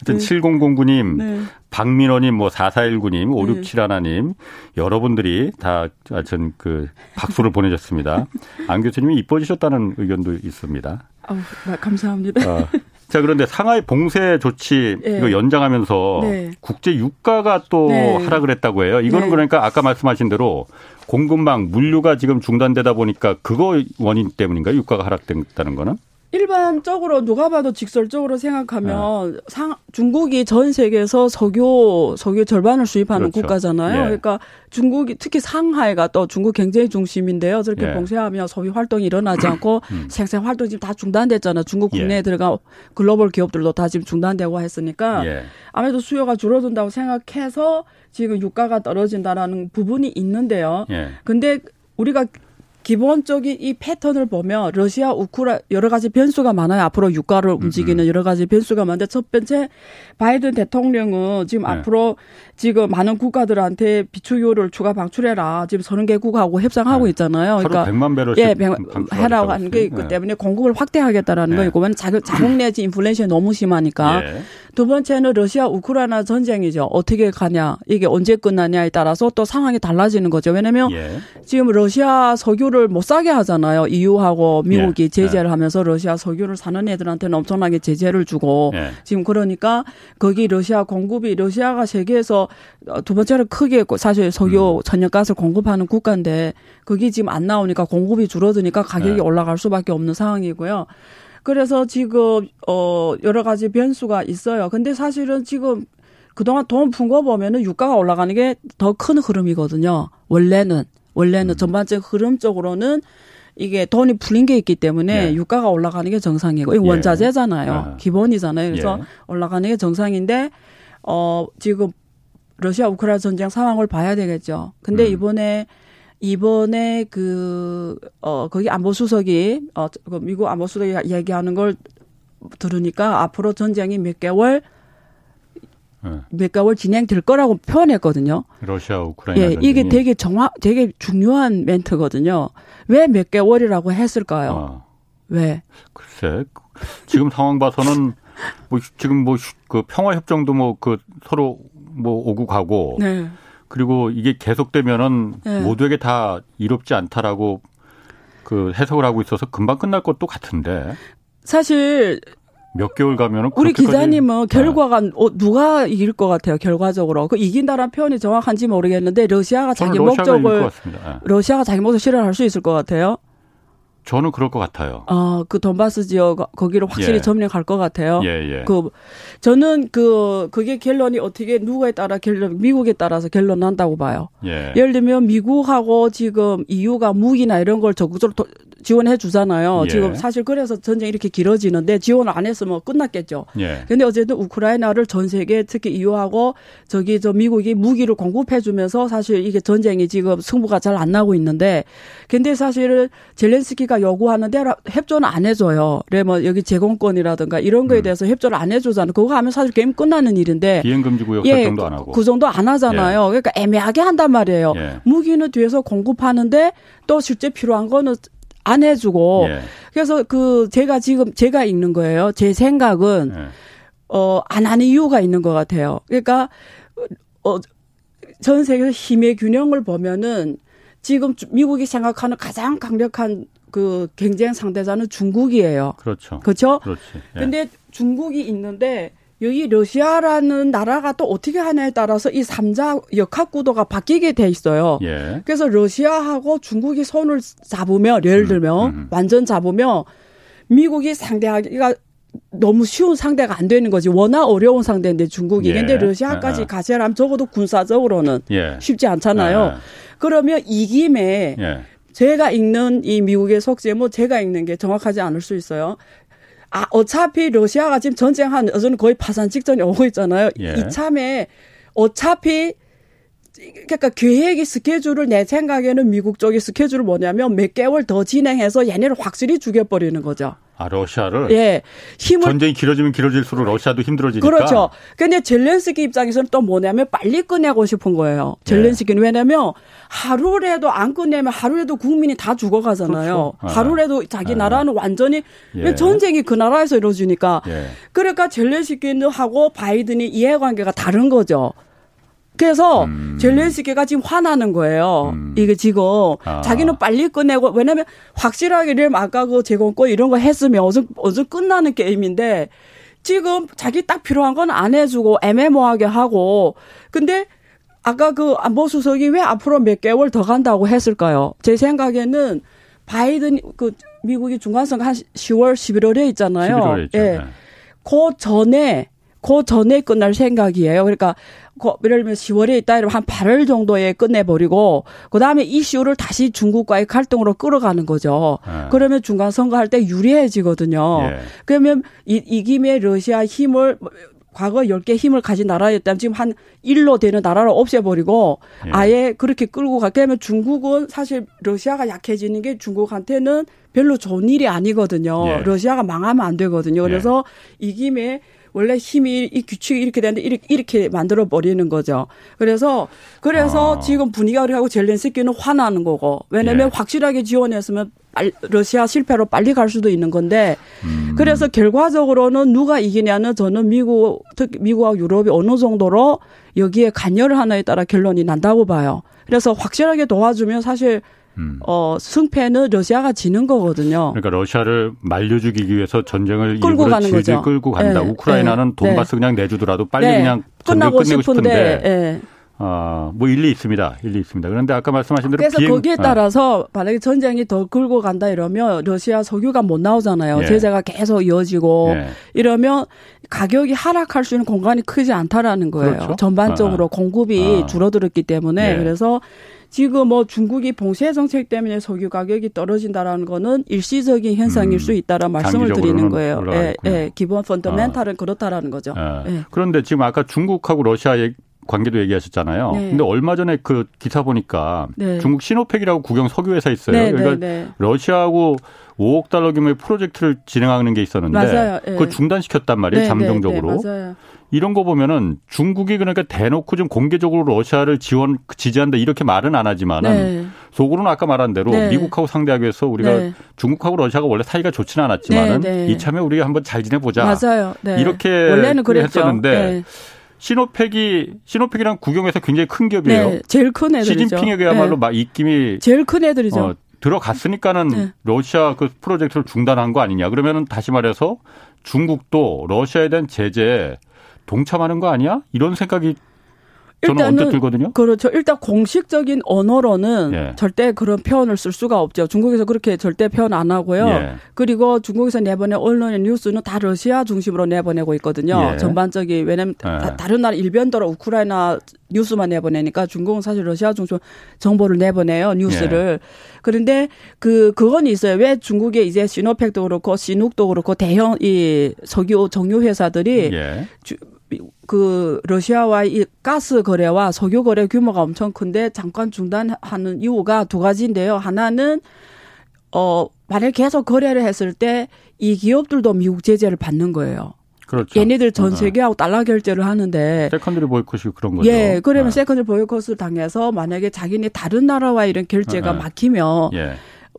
Speaker 1: 네. 7009님, 네. 박민호님, 뭐 4419님, 5671님, 네. 여러분들이 다 하여튼 그 박수를 보내줬습니다. 안 교수님이 이뻐지셨다는 의견도 있습니다.
Speaker 3: 아우, 감사합니다. 어.
Speaker 1: 자, 그런데 상하이 봉쇄 조치 네. 이거 연장하면서 네. 국제 유가가 또 네. 하락을 했다고 해요. 이거는 네. 그러니까 아까 말씀하신 대로 공급망 물류가 지금 중단되다 보니까 그거 원인 때문인가요? 유가가 하락됐다는 거는?
Speaker 3: 일반적으로 누가 봐도 직설적으로 생각하면 네. 상, 중국이 전 세계에서 석유 석유 절반을 수입하는 그렇죠. 국가잖아요. 예. 그러니까 중국이 특히 상하이가 또 중국 경제 중심인데요. 저렇게 예. 봉쇄하면 소비 활동이 일어나지 않고 음. 생산 활동 지금 다 중단됐잖아요. 중국 국내에 예. 들어가 글로벌 기업들도 다 지금 중단되고 했으니까 예. 아무래도 수요가 줄어든다고 생각해서 지금 유가가 떨어진다라는 부분이 있는데요. 예. 근데 우리가 기본적인 이 패턴을 보면 러시아 우크라 여러 가지 변수가 많아요. 앞으로 유가를 움직이는 여러 가지 변수가 많은데 첫 번째 바이든 대통령은 지금 네. 앞으로 지금 많은 국가들한테 비축유를 추가 방출해라. 지금 서른 개국하고 협상하고 네. 있잖아요.
Speaker 1: 그러니까 100만 배럴
Speaker 3: 예, 100, 해라고 하는 게 있기 네. 때문에 공급을 확대하겠다라는 네. 거이고 자국 자국 내지 인플레이션이 너무 심하니까 예. 두 번째는 러시아 우크라이나 전쟁이죠. 어떻게 가냐 이게 언제 끝나냐에 따라서 또 상황이 달라지는 거죠. 왜냐하면 예. 지금 러시아 석유를 못 사게 하잖아요. EU하고 미국이 예. 제재를 예. 하면서 러시아 석유를 사는 애들한테는 엄청나게 제재를 주고 예. 지금 그러니까 거기 러시아 공급이 러시아가 세계에서 두 번째로 크게 사실 석유 음. 천연가스를 공급하는 국가인데 그게 지금 안 나오니까 공급이 줄어드니까 가격이 예. 올라갈 수밖에 없는 상황이고요. 그래서 지금 어 여러 가지 변수가 있어요. 근데 사실은 지금 그동안 돈 푼 거 보면은 유가가 올라가는 게 더 큰 흐름이거든요. 원래는 원래는 음. 전반적 흐름적으로는 이게 돈이 풀린 게 있기 때문에 예. 유가가 올라가는 게 정상이고 이거 예. 원자재잖아요. 아. 기본이잖아요. 그래서 예. 올라가는 게 정상인데 어 지금 러시아 우크라이나 전쟁 상황을 봐야 되겠죠. 근데 음. 이번에 이번에 그, 어, 거기 안보수석이, 어, 그 미국 안보수석이 얘기하는 걸 들으니까 앞으로 전쟁이 몇 개월, 네. 몇 개월 진행될 거라고 표현했거든요.
Speaker 1: 러시아 우크라이나
Speaker 3: 예, 이게 되게 정확, 되게 중요한 멘트거든요. 왜 몇 개월이라고 했을까요? 아. 왜?
Speaker 1: 글쎄, 지금 상황 봐서는 뭐 지금 뭐 그 평화 협정도 뭐 그 서로 뭐 오고 가고 네. 그리고 이게 계속되면은 네. 모두에게 다 이롭지 않다라고 그 해석을 하고 있어서 금방 끝날 것도 같은데.
Speaker 3: 사실
Speaker 1: 몇 개월 가면은
Speaker 3: 우리 기자님은 네. 결과가 네. 어, 누가 이길 것 같아요 결과적으로 그 이긴다는 표현이 정확한지 모르겠는데 러시아가 자기 목적을 네. 러시아가 자기 목적 실현할 수 있을 것 같아요.
Speaker 1: 저는 그럴 것 같아요.
Speaker 3: 어, 그 돈바스 지역 거기로 확실히 예. 점령할 것 같아요. 예, 예. 그 저는 그 그게 결론이 어떻게 누구에 따라 결론 미국에 따라서 결론 난다고 봐요. 예. 예를 들면 미국하고 지금 EU가 무기나 이런 걸 적극적으로 지원해 주잖아요. 예. 지금 사실 그래서 전쟁이 이렇게 길어지는데 지원을 안 했으면 끝났겠죠. 예. 근데 어쨌든 우크라이나를 전 세계 특히 EU하고 저기 저 미국이 무기를 공급해 주면서 사실 이게 전쟁이 지금 승부가 잘 안 나고 있는데 근데 사실은 젤렌스키가 요구하는 대로 협조는 안 해줘요. 그래 뭐 여기 제공권이라든가 이런 거에 음. 대해서 협조를 안 해주잖아요. 그거 하면 사실 게임 끝나는 일인데
Speaker 1: 비행 금지 구역 예, 설정도 안 하고
Speaker 3: 그 정도 안 하잖아요. 예. 그러니까 애매하게 한단 말이에요. 예. 무기는 뒤에서 공급하는데 또 실제 필요한 거는 안 해주고 예. 그래서 그 제가 지금 제가 읽는 거예요. 제 생각은 예. 어안 하는 이유가 있는 것 같아요. 그러니까 어전 세계에서 힘의 균형을 보면은 지금 미국이 생각하는 가장 강력한 그 경쟁 상대자는 중국이에요.
Speaker 1: 그렇죠.
Speaker 3: 그렇죠. 그렇지. 예. 근데 중국이 있는데 여기 러시아라는 나라가 또 어떻게 하냐에 따라서 이 삼자 역학 구도가 바뀌게 돼 있어요. 예. 그래서 러시아하고 중국이 손을 잡으면 예를 음, 들면 음, 음. 완전 잡으면 미국이 상대하기가 너무 쉬운 상대가 안 되는 거지. 워낙 어려운 상대인데 중국이. 예. 근데 러시아까지 아. 가세라면 적어도 군사적으로는 예. 쉽지 않잖아요. 아. 그러면 이 김에 예. 제가 읽는 이 미국의 속죄 뭐 제가 읽는 게 정확하지 않을 수 있어요. 아, 어차피 러시아가 지금 전쟁한 여전히 거의 파산 직전에 오고 있잖아요. 예. 이참에 어차피 그러니까 계획이 스케줄을 내 생각에는 미국 쪽의 스케줄을 뭐냐면 몇 개월 더 진행해서 얘네를 확실히 죽여버리는 거죠.
Speaker 1: 아, 러시아를?
Speaker 3: 예.
Speaker 1: 힘을. 전쟁이 길어지면 길어질수록 러시아도 힘들어지니까.
Speaker 3: 그렇죠. 근데 젤렌스키 입장에서는 또 뭐냐면 빨리 끝내고 싶은 거예요. 젤렌스키는 예. 왜냐면 하루라도 안 끝내면 하루라도 국민이 다 죽어가잖아요. 그렇죠. 하루라도 자기 아. 나라는 완전히 예. 전쟁이 그 나라에서 이루어지니까. 예. 그러니까 젤렌스키는 하고 바이든이 이해관계가 다른 거죠. 그래서 음. 젤렌스키가 지금 화나는 거예요. 음. 이게 지금 아. 자기는 빨리 끝내고 왜냐면 확실하게 를 아까 그 제공권 이런 거 했으면 어서 어서 끝나는 게임인데 지금 자기 딱 필요한 건 안 해주고 애매모하게 하고 근데 아까 그 안보 수석이 왜 앞으로 몇 개월 더 간다고 했을까요? 제 생각에는 바이든 그 미국이 중간선거 한 10월 11월에 있잖아요.
Speaker 1: 11월에 있죠. 예. 네.
Speaker 3: 그 전에 그 전에 끝날 생각이에요. 그러니까 예를 들면 10월에 있다 이러면 한 8월 정도에 끝내버리고 그다음에 이슈를 다시 중국과의 갈등으로 끌어가는 거죠. 네. 그러면 중간 선거할 때 유리해지거든요. 예. 그러면 이, 이 김에 러시아 힘을 과거 10개 힘을 가진 나라였다면 지금 한 1로 되는 나라를 없애버리고 예. 아예 그렇게 끌고 가게 하면 중국은 사실 러시아가 약해지는 게 중국한테는 별로 좋은 일이 아니거든요. 예. 러시아가 망하면 안 되거든요. 그래서 예. 이 김에 원래 힘이 이 규칙이 이렇게 되는데 이렇게, 이렇게 만들어 버리는 거죠. 그래서 그래서 아. 지금 분위기가 그래고 젤렌스키는 화나는 거고 왜냐면 예. 확실하게 지원했으면 러시아 실패로 빨리 갈 수도 있는 건데 음. 그래서 결과적으로는 누가 이기냐는 저는 미국 특히 미국하고 유럽이 어느 정도로 여기에 간여를 하나에 따라 결론이 난다고 봐요. 그래서 확실하게 도와주면 사실 음. 어, 승패는 러시아가 지는 거거든요.
Speaker 1: 그러니까 러시아를 말려 죽이기 위해서 전쟁을 끌고 가는 거죠. 끌고 간다. 네. 우크라이나는 네. 돈바스 그냥 내주더라도 빨리 네. 그냥 전쟁 끝내고 싶은데, 싶은데 네. 어, 뭐 일리 있습니다. 일리 있습니다. 그런데 아까 말씀하신 대로
Speaker 3: 그래서 비행, 거기에 어. 따라서 만약에 전쟁이 더 끌고 간다 이러면 러시아 석유가 못 나오잖아요. 예. 제재가 계속 이어지고 예. 이러면 가격이 하락할 수 있는 공간이 크지 않다라는 거예요. 그렇죠? 전반적으로 아. 공급이 아. 줄어들었기 때문에 예. 그래서 지금 뭐 중국이 봉쇄 정책 때문에 석유 가격이 떨어진다라는 거는 일시적인 현상일 음, 수 있다라는 말씀을 드리는 거예요. 예, 예, 기본 펀더멘탈은 아. 그렇다라는 거죠.
Speaker 1: 예. 예. 그런데 지금 아까 중국하고 러시아의 관계도 얘기하셨잖아요. 네. 근데 얼마 전에 그 기사 보니까 네. 중국 시노팩이라고 국영 석유 회사 있어요. 네, 그러니까 네, 네. 러시아하고 5억 달러 규모의 프로젝트를 진행하는 게 있었는데. 네. 그걸 중단시켰단 말이에요. 잠정적으로. 이런 거 보면은 중국이 그러니까 대놓고 좀 공개적으로 러시아를 지원 지지한다 이렇게 말은 안 하지만은 네. 속으로는 아까 말한 대로 네. 미국하고 상대하기 위해서 우리가 네. 중국하고 러시아가 원래 사이가 좋지는 않았지만은 네, 네. 이참에 우리가 한번 잘 지내보자.
Speaker 3: 맞아요.
Speaker 1: 네. 이렇게 원래는 그랬죠. 했었는데 시노팩이 시노팩이랑 국영에서 굉장히 큰 기업이에요.
Speaker 3: 제일 큰 애들이죠.
Speaker 1: 시진핑에게야말로 막 입김이
Speaker 3: 제일 큰 애들이죠. 어,
Speaker 1: 들어갔으니까는 러시아 그 프로젝트를 중단한 거 아니냐. 그러면은 다시 말해서 중국도 러시아에 대한 제재 동참하는 거 아니야? 이런 생각이 저는 언뜻 들거든요.
Speaker 3: 그렇죠. 일단 공식적인 언어로는 예. 절대 그런 표현을 쓸 수가 없죠. 중국에서 그렇게 절대 표현 안 하고요. 예. 그리고 중국에서 내보낸 언론의 뉴스는 다 러시아 중심으로 내보내고 있거든요. 예. 전반적인 왜냐면 하 예. 다, 른 나라 일변도로 우크라이나 뉴스만 내보내니까 중국은 사실 러시아 중심 정보를 내보내요 뉴스를. 예. 그런데 그 그건 있어요. 왜 중국에 이제 시노팩도 그렇고 시눅도 그렇고 대형 이 석유 정유 회사들이 예. 그 러시아와 이 가스 거래와 석유 거래 규모가 엄청 큰데 잠깐 중단하는 이유가 두 가지인데요. 하나는 어 만약 계속 거래를 했을 때 이 기업들도 미국 제재를 받는 거예요. 그렇죠. 얘네들 전 어. 세계하고 달러 결제를 하는데
Speaker 1: secondary 보이콧이 그런 거죠.
Speaker 3: 예, 그러면 네. secondary 보이콧을 당해서 만약에 자기네 다른 나라와 이런 결제가 네. 막히면 예.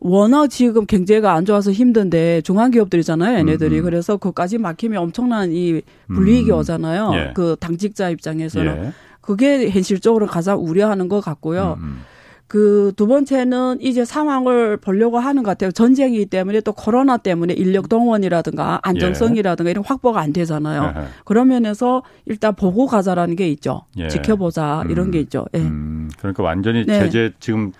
Speaker 3: 워낙 지금 경제가 안 좋아서 힘든데 중앙기업들이잖아요, 얘네들이. 음, 음. 그래서 그까지 막히면 엄청난 이 불이익이 음. 오잖아요. 예. 그 당직자 입장에서는. 예. 그게 현실적으로 가장 우려하는 것 같고요. 음. 음. 그두 번째는 이제 상황을 보려고 하는 것 같아요. 전쟁이기 때문에 또 코로나 때문에 인력 동원이라든가 안정성이라든가 예. 이런 확보가 안 되잖아요. 예. 그런 면에서 일단 보고 가자라는 게 있죠. 예. 지켜보자 이런 게 있죠. 예.
Speaker 1: 그러니까 완전히 네. 제재 지금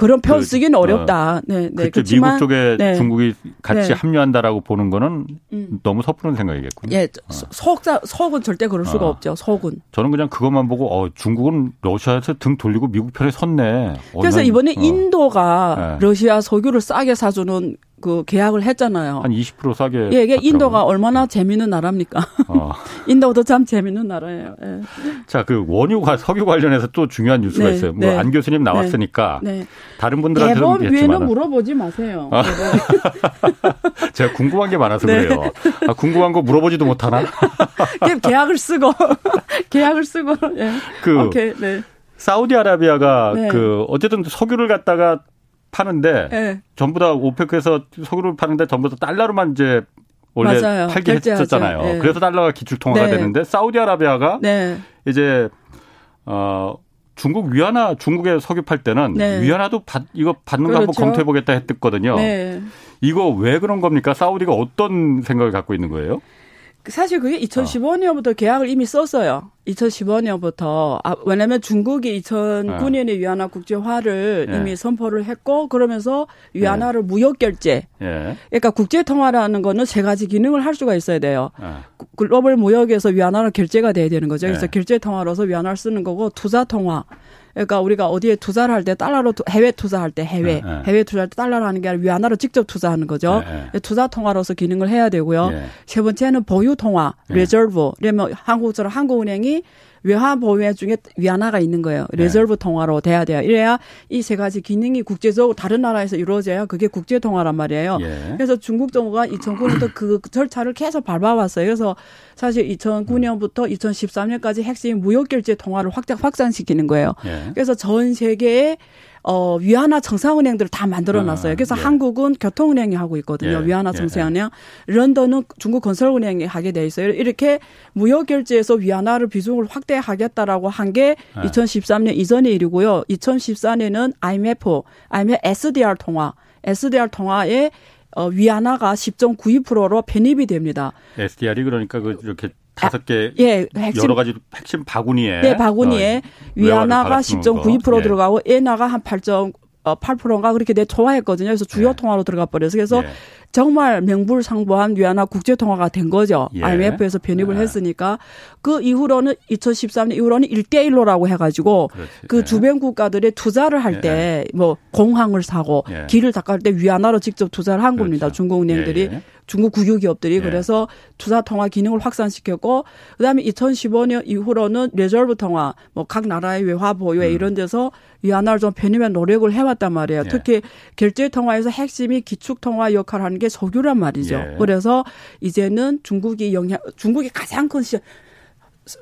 Speaker 3: 그런 표현 그, 쓰기는 어, 렵다 네, 네.
Speaker 1: 그렇죠. 미국 쪽에 네. 중국이 같이 네. 합류한다라고 보는 거는 음. 너무 섣부른 생각이겠군요.
Speaker 3: 예, 어. 석자 석은 절대 그럴 수가 어. 없죠. 석은.
Speaker 1: 저는 그냥 그것만 보고 어, 중국은 러시아에서 등 돌리고 미국 편에 섰네.
Speaker 3: 그래서 이번에 어. 인도가 네. 러시아 석유를 싸게 사주는 그 계약을 했잖아요.
Speaker 1: 한 20% 싸게.
Speaker 3: 예, 이게 인도가 얼마나 재미있는 나라입니까? 어. 인도도 참 재미있는 나라예요. 예.
Speaker 1: 자, 그 원유가 석유 관련해서 또 중요한 뉴스가 네, 있어요. 뭐안 네. 교수님 나왔으니까 네, 네. 다른 분들한테는
Speaker 3: 대법 위에는 물어보지 마세요. 아.
Speaker 1: 제가 궁금한 게 많아서 네. 그래요. 아, 궁금한 거 물어보지도 못하나?
Speaker 3: 계약을 쓰고 계약을 쓰고 예. 그 오케이, 네.
Speaker 1: 사우디아라비아가 네. 그 어쨌든 석유를 갖다가 파는데 네. 전부 다 오페크에서 석유를 파는데 전부 다 달러로만 이제 원래 맞아요. 팔게 결제하죠. 했었잖아요. 네. 그래서 달러가 기출 통화가 네. 되는데 사우디아라비아가 네. 이제 어 중국 위안화 중국에 석유 팔 때는 네. 위안화도 받 이거 받는 그렇죠. 거 한번 그렇죠. 검토해 보겠다 했거든요. 네. 이거 왜 그런 겁니까? 사우디가 어떤 생각을 갖고 있는 거예요?
Speaker 3: 사실 그게 2015년부터 어. 계약을 이미 썼어요. 2015년부터. 아, 왜냐면 중국이 2009년에 네. 위안화 국제화를 예. 이미 선포를 했고 그러면서 위안화를 예. 무역 결제. 예. 그러니까 국제 통화라는 거는 세 가지 기능을 할 수가 있어야 돼요. 예. 글로벌 무역에서 위안화로 결제가 돼야 되는 거죠. 그래서 예. 결제 통화로서 위안화를 쓰는 거고 투자 통화 그러니까 우리가 어디에 투자를 할 때 달러로 해외 투자할 때 해외 네, 해외 투자할 때 달러로 하는 게 아니라 위안화로 직접 투자하는 거죠. 투자 통화로서 기능을 해야 되고요. 세 번째는 보유 통화, reserve. 그러면 한국처럼 한국은행이 외화 보유액 중에 위안화가 있는 거예요. 네. reserve 통화로 돼야 돼요. 이래야 이 세 가지 기능이 국제적으로 다른 나라에서 이루어져야 그게 국제 통화란 말이에요. 예. 그래서 중국 정부가 2009년부터 그 절차를 계속 밟아왔어요. 그래서 사실 2009년부터 2013년까지 핵심 무역 결제 통화를 확장 확산시키는 거예요. 예. 그래서 전 세계에 어, 위안화 정상은행들을 다 만들어 놨어요. 그래서 아, 예. 한국은 교통은행이 하고 있거든요. 예. 위안화 예, 정상은행. 예. 런던은 중국 건설은행이 하게 돼 있어요. 이렇게 무역 결제에서 위안화를 비중을 확대하겠다라고 한 게 2013년 예. 이전의 일이고요. 2014년에는 IMF, IMF SDR 통화, SDR 통화에 어, 위안화가 10.92%로 편입이 됩니다.
Speaker 1: SDR이 그러니까 그 이렇게 다섯 개 예, 핵심, 여러 가지 핵심 바구니에
Speaker 3: 네, 바구니에 어, 위안화가 10.92% 예. 들어가고 엔화가 한 8.8%인가 그렇게 내 좋아했거든요. 그래서 주요 예. 통화로 들어가 버려서 그래서 예. 정말 명불상부한 위안화 국제 통화가 된 거죠. 예. IMF에서 편입을 예. 했으니까 그 이후로는 2013년 이후로는 1대1로라고 해 가지고 그 예. 주변 국가들의 투자를 할 때뭐 예. 공항을 사고 길을 닦을 때 위안화로 직접 투자를 한 겁니다. 그렇죠. 중국 은행들이 중국 국유 기업들이 네. 그래서 투자 통화 기능을 확산시켰고 그다음에 2015년 이후로는 reserve 통화 뭐 각 나라의 외화 보유에 음. 이런 데서 위안화를 좀 편입한 노력을 해왔단 말이에요. 네. 특히 결제 통화에서 핵심이 기축 통화 역할을 하는 게 석유란 말이죠. 네. 그래서 이제는 중국이 영향 중국이 가장 큰 시,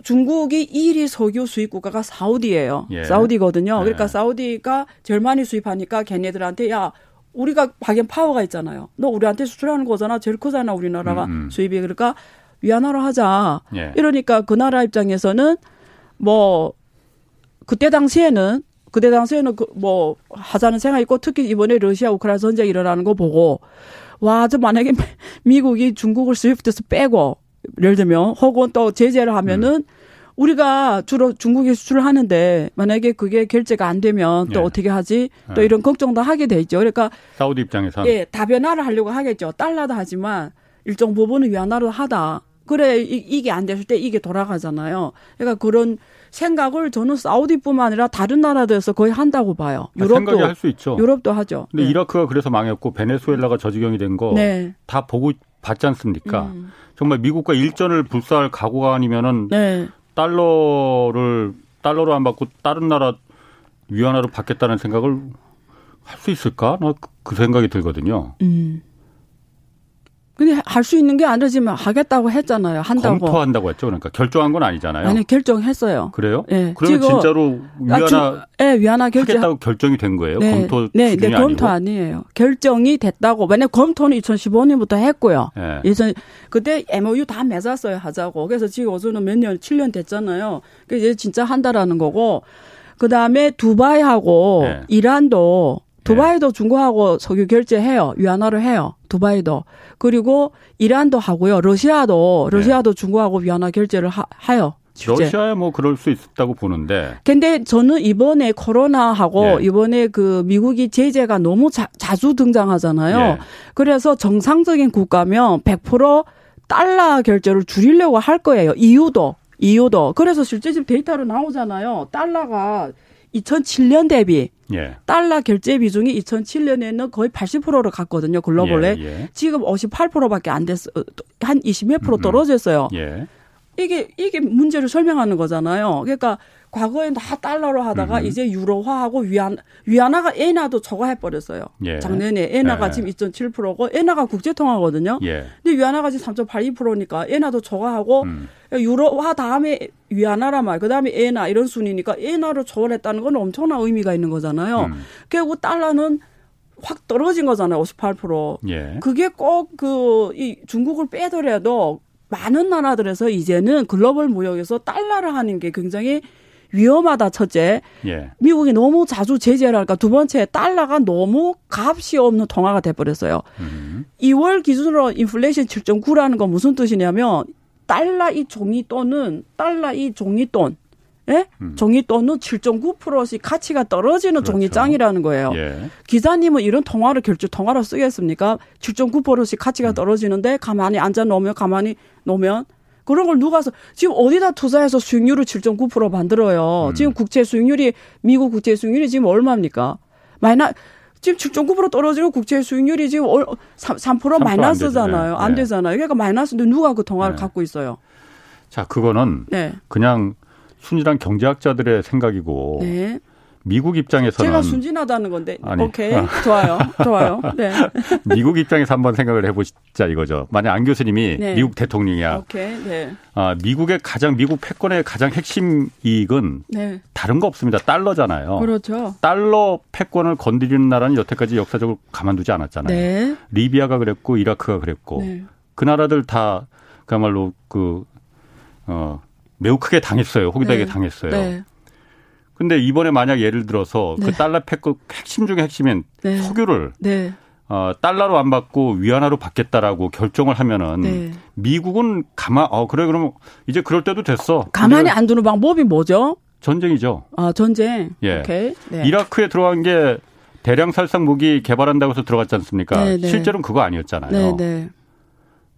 Speaker 3: 중국이 1위 석유 수입 국가가 사우디예요. 예. 사우디거든요. 그러니까 네. 사우디가 제일 많이 수입하니까 걔네들한테 야 우리가 박연 파워가 있잖아요. 너 우리한테 수출하는 거잖아. 제일 크잖아 우리나라가 음, 음. 수입이 그러니까 위안화로 하자. 예. 이러니까 그 나라 입장에서는 뭐 그때 당시에는 그때 당시에는 그 뭐 하자는 생각이 있고 특히 이번에 러시아 우크라이나 전쟁이 일어나는 거 보고 와, 저 만약에 미국이 중국을 스위프트에서 빼고 예를 들면 혹은 또 제재를 하면은 음. 우리가 주로 중국에 수출을 하는데 만약에 그게 결제가 안 되면 또 예. 어떻게 하지? 또 예. 이런 걱정도 하게 돼 있죠. 그러니까
Speaker 1: 사우디 입장에서
Speaker 3: 예, 다변화를 하려고 하겠죠. 달러도 하지만 일정 부분은 위안화로 하다. 그래 이, 게안 됐을 때 이게 돌아가잖아요. 그러니까 그런 생각을 저는 사우디뿐만 아니라 다른 나라들에서 거의 한다고 봐요.
Speaker 1: 아, 유럽도 할 수 있죠.
Speaker 3: 유럽도 하죠.
Speaker 1: 근데 네. 이라크가 그래서 망했고 베네수엘라가 저 지경이 된 거다 네. 보고 봤지 않습니까? 음. 정말 미국과 일전을 불사할 각오가 아니면은 네. 달러를 달러로 안 받고 다른 나라 위안화로 받겠다는 생각을 할 수 있을까? 나 그 생각이 들거든요. 음.
Speaker 3: 근데 할 수 있는 게 아니지만 하겠다고 했잖아요. 한다고.
Speaker 1: 검토한다고 했죠. 그러니까 결정한 건 아니잖아요.
Speaker 3: 아니 결정했어요.
Speaker 1: 그래요? 네. 그러면 진짜로 위안화 아, 네, 위안화 결정 하겠다고 결정이 된 거예요. 네. 검토 네, 네,
Speaker 3: 검토 아니고? 아니에요. 결정이 됐다고. 왜냐 검토는 2015년부터 했고요. 네. 예전 그때 MOU 다 맺었어요 하자고. 그래서 지금 어서는 몇 년, 7년 됐잖아요. 그래서 이제 진짜 한다라는 거고. 그 다음에 두바이하고 네. 이란도 두바이도 중국하고 석유 결제해요. 위안화를 해요. 두바이도. 그리고 이란도 하고요. 러시아도 러시아도 네. 중국하고 위안화 결제를 하, 하요.
Speaker 1: 실제. 러시아에 뭐 그럴 수 있다고 보는데.
Speaker 3: 근데 저는 이번에 코로나하고 예. 이번에 그 미국이 제재가 너무 자, 주 등장하잖아요. 예. 그래서 정상적인 국가면 100% 달러 결제를 줄이려고 할 거예요. 이유도 이유도. 그래서 실제 지금 데이터로 나오잖아요. 달러가 2007년 대비 예. 달러 결제 비중이 2007년에는 거의 80%로 갔거든요. 글로벌에. 예, 예. 지금 58%밖에 안 됐어. 한 20몇 프로 음, 음. 떨어졌어요. 예. 이게 이게 문제를 설명하는 거잖아요. 그러니까 과거에 다 달러로 하다가 음. 이제 유로화하고 위안 위안화가 엔화도 저거 해버렸어요. 예. 작년에 엔화가 예. 지금 2.7%고 엔화가 국제통화거든요. 예. 근데 위안화가 지금 3.82%니까 엔화도 저거하고 음. 유로화 다음에 위안화라 말, 그 다음에 엔화 이런 순위니까 엔화로 저월했다는 건 엄청난 의미가 있는 거잖아요. 음. 결국 달러는 확 떨어진 거잖아요. 58%. 예. 그게 꼭 그 이 중국을 빼더라도 많은 나라들에서 이제는 글로벌 무역에서 달러를 하는 게 굉장히 위험하다 첫째. 예. 미국이 너무 자주 제재를 할까 두 번째 달러가 너무 값이 없는 통화가 돼 버렸어요. 음. 2월 기준으로 인플레이션 7.9라는 건 무슨 뜻이냐면 달러 이 종이 돈은 달러 이 종이 돈 예? 음. 종이 돈은 7.9%씩 가치가 떨어지는 그렇죠. 종이장이라는 거예요. 예. 기자님은 이런 통화를 결제 통화로 쓰겠습니까? 7.9%씩 가치가 음. 떨어지는데 가만히 앉아 놓으면 가만히 놓으면 그런 걸 누가 서 지금 어디다 투자해서 수익률을 7.9% 만들어요. 음. 지금 국채 수익률이 미국 국채 수익률이 지금 얼마입니까? 마이너 지금 7.9% 떨어지고 국채 수익률이 지금 3%, 3% 마이너스잖아요. 안, 안 네. 되잖아요. 그러니까 마이너스인데 누가 그 통화를 네. 갖고 있어요?
Speaker 1: 자, 그거는 네. 그냥 순진한 경제학자들의 생각이고 네. 미국 입장에서는
Speaker 3: 제가 순진하다는 건데 아니, 오케이 아. 좋아요 좋아요 네
Speaker 1: 미국 입장에서 한번 생각을 해보자 이거죠 만약 안 교수님이 네. 미국 대통령이야
Speaker 3: 오케이 네.
Speaker 1: 아 미국의 가장 미국 패권의 가장 핵심 이익은 네. 다른 거 없습니다 달러잖아요
Speaker 3: 그렇죠
Speaker 1: 달러 패권을 건드리는 나라는 여태까지 역사적으로 가만두지 않았잖아요 네. 리비아가 그랬고 이라크가 그랬고 네. 그 나라들 다 그야말로 그 어, 매우 크게 당했어요. 호기되게 네. 당했어요. 네. 근데 이번에 만약 예를 들어서 그 네. 그 달러 패권 핵심 중에 핵심인 네. 석유를 네. 어, 달러로 안 받고 위안화로 받겠다라고 결정을 하면은 네. 미국은 가만 어 그래 그러면 이제 그럴 때도 됐어.
Speaker 3: 가만히 안 두는 방법이 뭐죠?
Speaker 1: 전쟁이죠.
Speaker 3: 아 전쟁.
Speaker 1: 예. 오케이. 네. 이라크에 들어간 게 대량 살상 무기 개발한다고 해서 들어갔지 않습니까? 네, 실제로는 그거 아니었잖아요.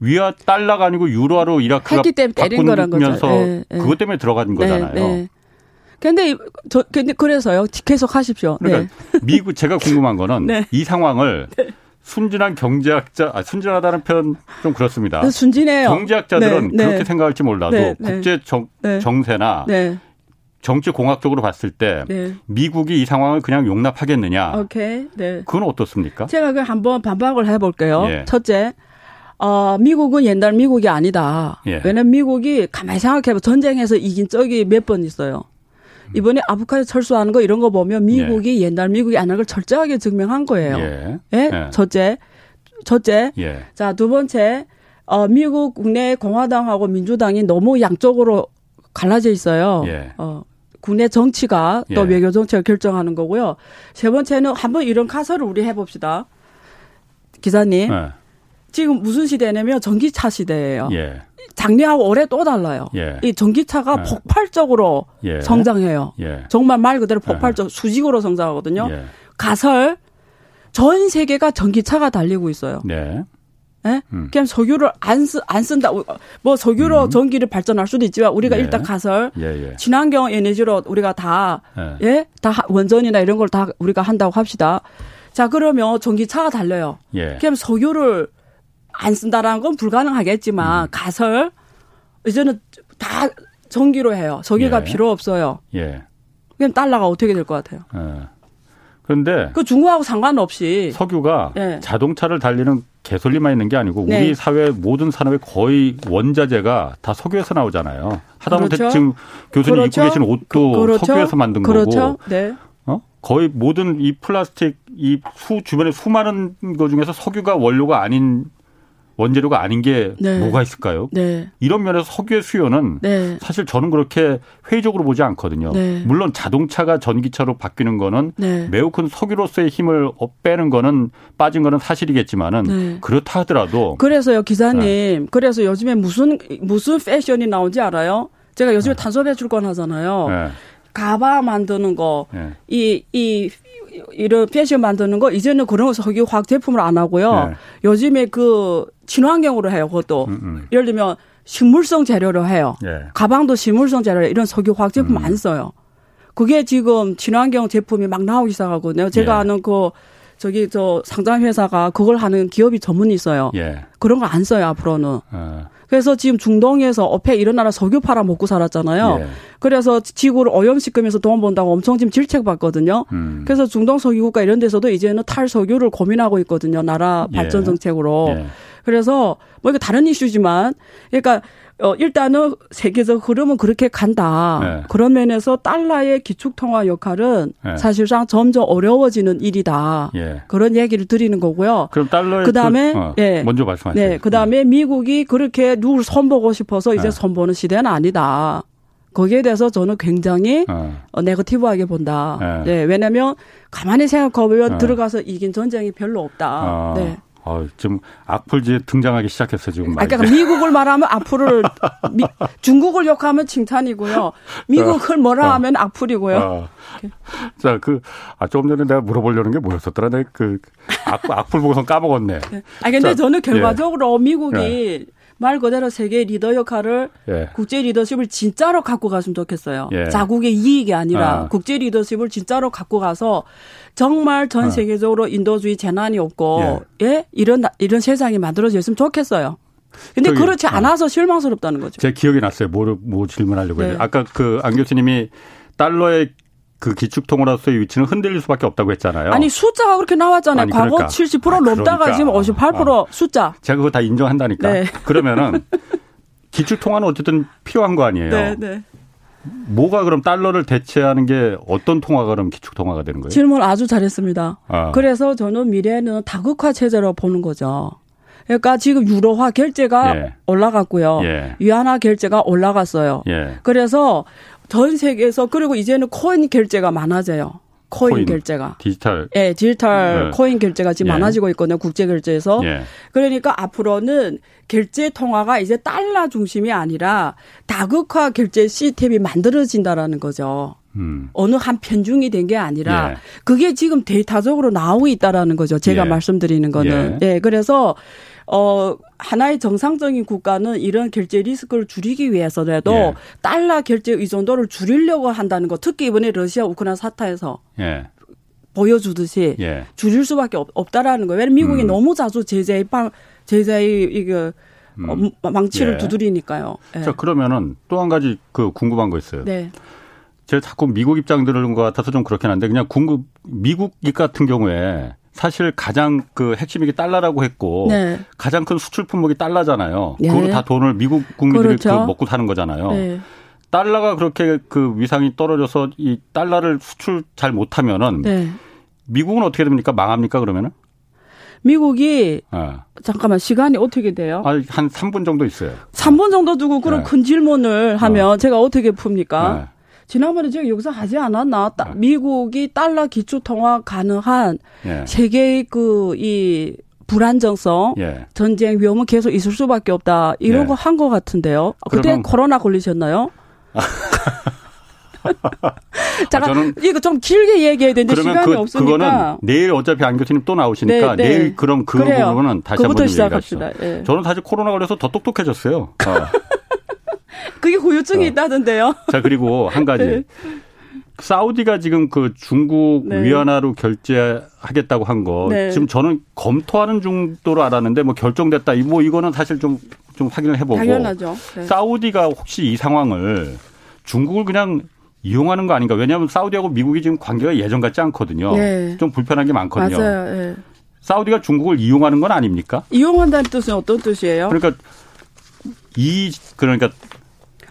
Speaker 1: 위아 달러가 아니고 유로화로 이라크가 바꾸면서 네, 네. 그것 때문에 들어간 네, 거잖아요. 네.
Speaker 3: 근데 저 근데 그래서요. 계속 하십시오.
Speaker 1: 그러니까 네. 미국 제가 궁금한 거는 네. 이 상황을 순진한 경제학자, 아, 순진하다는 표현 좀 그렇습니다.
Speaker 3: 순진해요.
Speaker 1: 경제학자들은 그렇게 생각할지 몰라도 국제 정, 정세나 정치 공학적으로 봤을 때 미국이 이 상황을 그냥 용납하겠느냐? 오케이. 네. 그건 어떻습니까?
Speaker 3: 제가 그 한번 반박을 해볼게요. 예. 첫째, 어, 미국은 옛날 미국이 아니다. 예. 왜냐면 미국이 가만히 생각해봐. 전쟁에서 이긴 적이 몇 번 있어요. 이번에 아부카도 철수하는 거 이런 거 보면 미국이 예. 옛날 미국이 아닌 걸 철저하게 증명한 거예요. 예. 예? 예. 첫째. 첫째. 예. 자, 두 번째. 어, 미국 국내 공화당하고 민주당이 너무 양쪽으로 갈라져 있어요. 예. 어, 국내 정치가 또 예. 외교 정책을 결정하는 거고요. 세 번째는 한번 이런 가설을 우리 해봅시다. 기자님. 네. 지금 무슨 시대냐면 전기차 시대예요. 예. 작년하고 올해 또 달라요. 예. 이 전기차가 예. 폭발적으로 예. 성장해요. 예. 정말 말 그대로 폭발적 예. 수직으로 성장하거든요. 가설 전 세계가 전기차가 달리고 있어요. 네. 예? 음. 그냥 석유를 안, 쓰, 안 쓴다. 뭐 석유로 음. 전기를 발전할 수도 있지만 우리가 예. 일단 가설 예, 예. 친환경 에너지로 우리가 다 예. 다 원전이나 이런 걸 다 우리가 한다고 합시다. 자 그러면 전기차가 달려요. 예. 그럼 석유를 안 쓴다라는 건 불가능하겠지만 음. 가설 이제는 다 전기로 해요. 석유가 예. 필요 없어요. 예. 그럼 달러가 어떻게 될 것 같아요? 예.
Speaker 1: 그런데
Speaker 3: 그 중국하고 상관없이
Speaker 1: 석유가 예. 자동차를 달리는 개솔리만 있는 게 아니고 우리 네. 사회 모든 산업의 거의 원자재가 다 석유에서 나오잖아요. 하다못해 그렇죠. 지금 교수님 그렇죠. 입고 계신 옷도 그, 그렇죠. 석유에서 만든 그렇죠. 거고. 네. 어? 거의 모든 이 플라스틱 이 수 주변에 수많은 것 중에서 석유가 원료가 아닌 원재료가 아닌 게 네. 뭐가 있을까요? 네. 이런 면에서 석유의 수요는 네. 사실 저는 그렇게 회의적으로 보지 않거든요. 네. 물론 자동차가 전기차로 바뀌는 거는 네. 매우 큰 석유로서의 힘을 빼는 거는 빠진 거는 사실이겠지만은 네. 그렇다 하더라도
Speaker 3: 그래서요 기사님 그래서 요즘에 무슨 무슨 패션이 나온지 알아요? 제가 요즘에 탄소 배출권 하잖아요. 가방 만드는 거, 이, 이, 이런 패션 만드는 거 이제는 그런 석유 화학 제품을 안 하고요. 네. 요즘에 그 친환경으로 해요. 그것도 음, 음. 예를 들면 식물성 재료로 해요. 네. 가방도 식물성 재료 이런 석유 화학 제품 음. 안 써요. 그게 지금 친환경 제품이 막 나오기 시작하거든요. 제가 예. 아는 그 저기 저 상장 회사가 그걸 하는 기업이 전문이 있어요. 예. 그런 거 안 써요 앞으로는. 어. 그래서 지금 중동에서 어패 이런 나라 석유 팔아 먹고 살았잖아요. 예. 그래서 지구를 오염시키면서 돈 번다고 엄청 지금 질책받거든요. 음. 그래서 중동 석유국가 이런 데서도 이제는 탈석유를 고민하고 있거든요. 나라 예. 발전 정책으로. 예. 그래서 뭐 이거 다른 이슈지만 그러니까 어, 일단은 세계적 흐름은 그렇게 간다. 네. 그런 면에서 달러의 기축통화 역할은 네. 사실상 점점 어려워지는 일이다. 예. 그런 얘기를 드리는 거고요.
Speaker 1: 그럼 달러의 그다음에 그, 어, 예. 먼저 말씀하세요.
Speaker 3: 네. 그다음에 네. 미국이 그렇게 누굴 손보고 싶어서 이제 네. 손보는 시대는 아니다. 거기에 대해서 저는 굉장히 어. 어 네거티브하게 본다. 네. 네. 왜냐하면 가만히 생각해보면 네. 들어가서 이긴 전쟁이 별로 없다. 어. 네.
Speaker 1: 어, 지금 악플지 등장하기 시작했어 지금.
Speaker 3: 아, 그러니까 미국을 말하면 악플을 미, 중국을 욕하면 칭찬이고요. 미국을 뭐라 어. 하면 악플이고요. 어.
Speaker 1: 자, 그, 아, 조금 전에 내가 물어보려는 게 뭐였었더라? 내가 그, 악, 악플 보고선 까먹었네.
Speaker 3: 네. 아, 근데 자, 저는 결과적으로 예. 미국이 예. 말 그대로 세계 리더 역할을 예. 국제 리더십을 진짜로 갖고 갔으면 좋겠어요. 예. 자국의 이익이 아니라 아. 국제 리더십을 진짜로 갖고 가서 정말 전 아. 세계적으로 인도주의 재난이 없고 예, 예? 이런 이런 세상이 만들어졌으면 좋겠어요. 근데 그렇지 아. 않아서 실망스럽다는 거죠.
Speaker 1: 제 기억이 났어요. 뭐, 뭐 질문하려고 네. 아까 그 안 교수님이 달러의 그 기축통화로서의 위치는 흔들릴 수밖에 없다고 했잖아요.
Speaker 3: 아니 숫자가 그렇게 나왔잖아요. 아니, 과거 그러니까. 70% 아, 넘다가 그러니까. 지금 58% 어. 숫자.
Speaker 1: 제가 그거 다 인정한다니까. 네. 그러면은 기축통화는 어쨌든 필요한 거 아니에요. 네, 네. 뭐가 그럼 달러를 대체하는 게 어떤 통화가 그럼 기축 통화가 되는 거예요?
Speaker 3: 질문 아주 잘했습니다. 아. 그래서 저는 미래는 다극화 체제로 보는 거죠. 그러니까 지금 유로화 결제가 예. 올라갔고요. 예. 위안화 결제가 올라갔어요. 예. 그래서 전 세계에서 그리고 이제는 코인 결제가 많아져요. 코인, 코인, 결제가
Speaker 1: 디지털
Speaker 3: 예 디지털 네. 코인 결제가 지금 예. 많아지고 있거든요 국제 결제에서 예. 그러니까 앞으로는 결제 통화가 이제 달러 중심이 아니라 다극화 결제 시스템이 만들어진다라는 거죠. 음. 어느 한 편중이 된 게 아니라 예. 그게 지금 데이터적으로 나오고 있다라는 거죠. 제가 예. 말씀드리는 거는 예. 예 그래서 어, 하나의 정상적인 국가는 이런 결제 리스크를 줄이기 위해서라도 예. 달러 결제 의존도를 줄이려고 한다는 거 특히 이번에 러시아 우크라이나 사태에서 예. 보여주듯이 예. 줄일 수밖에 없, 다라는 거예요. 왜냐면 미국이 음. 너무 자주 제재의 방, 제재의 이거 음. 어, 망치를 예. 두드리니까요.
Speaker 1: 예. 자, 그러면은 또 한 가지 그 궁금한 거 있어요. 네. 제가 자꾸 미국 입장 들은 것 같아서 좀 그렇긴 한데 그냥 궁금 미국 같은 경우에 사실 가장 그 핵심이 게 달러라고 했고 네. 가장 큰 수출 품목이 달러잖아요. 네. 그걸로 다 돈을 미국 국민들이 그렇죠. 그 먹고 사는 거잖아요. 네. 달러가 그렇게 그 위상이 떨어져서 이 달러를 수출 잘 못하면은 네. 미국은 어떻게 됩니까? 망합니까 그러면은?
Speaker 3: 미국이 네. 잠깐만 시간이 어떻게 돼요?
Speaker 1: 아, 한 3분 정도 있어요.
Speaker 3: 3분 정도 두고 그런 네. 큰 질문을 하면 어. 제가 어떻게 풉니까? 지난번에 제가 여기서 하지 않았나? 네. 미국이 달러 기초 통화 가능한 예. 세계의 그이 불안정성, 예. 전쟁 위험은 계속 있을 수밖에 없다. 이런 예. 거한 것 같은데요. 그때 코로나 걸리셨나요? 잠깐 아, 이거 좀 길게 얘기해야 되는데 시간이 그, 없으니까
Speaker 1: 그거는 내일 어차피 안 교수님 또 나오시니까 네, 네. 내일 그럼 그 그래요. 부분은 다시 한번 얘기합시다. 예. 저는 사실 코로나 걸려서 더 똑똑해졌어요. 어.
Speaker 3: 그게 후유증이 어. 있다던데요.
Speaker 1: 자, 그리고 한 가지. 네. 사우디가 지금 그 중국 네. 위안화로 결제하겠다고 한 거, 네. 지금 저는 검토하는 정도로 알았는데 뭐 결정됐다. 뭐 이거는 사실 좀, 좀 확인을 해보고.
Speaker 3: 당연하죠.
Speaker 1: 네. 사우디가 혹시 이 상황을 중국을 그냥 이용하는 거 아닌가. 왜냐하면 사우디하고 미국이 지금 관계가 예전 같지 않거든요. 네. 좀 불편한 게 많거든요.
Speaker 3: 맞아요. 네.
Speaker 1: 사우디가 중국을 이용하는 건 아닙니까?
Speaker 3: 이용한다는 뜻은 어떤 뜻이에요?
Speaker 1: 그러니까 이 그러니까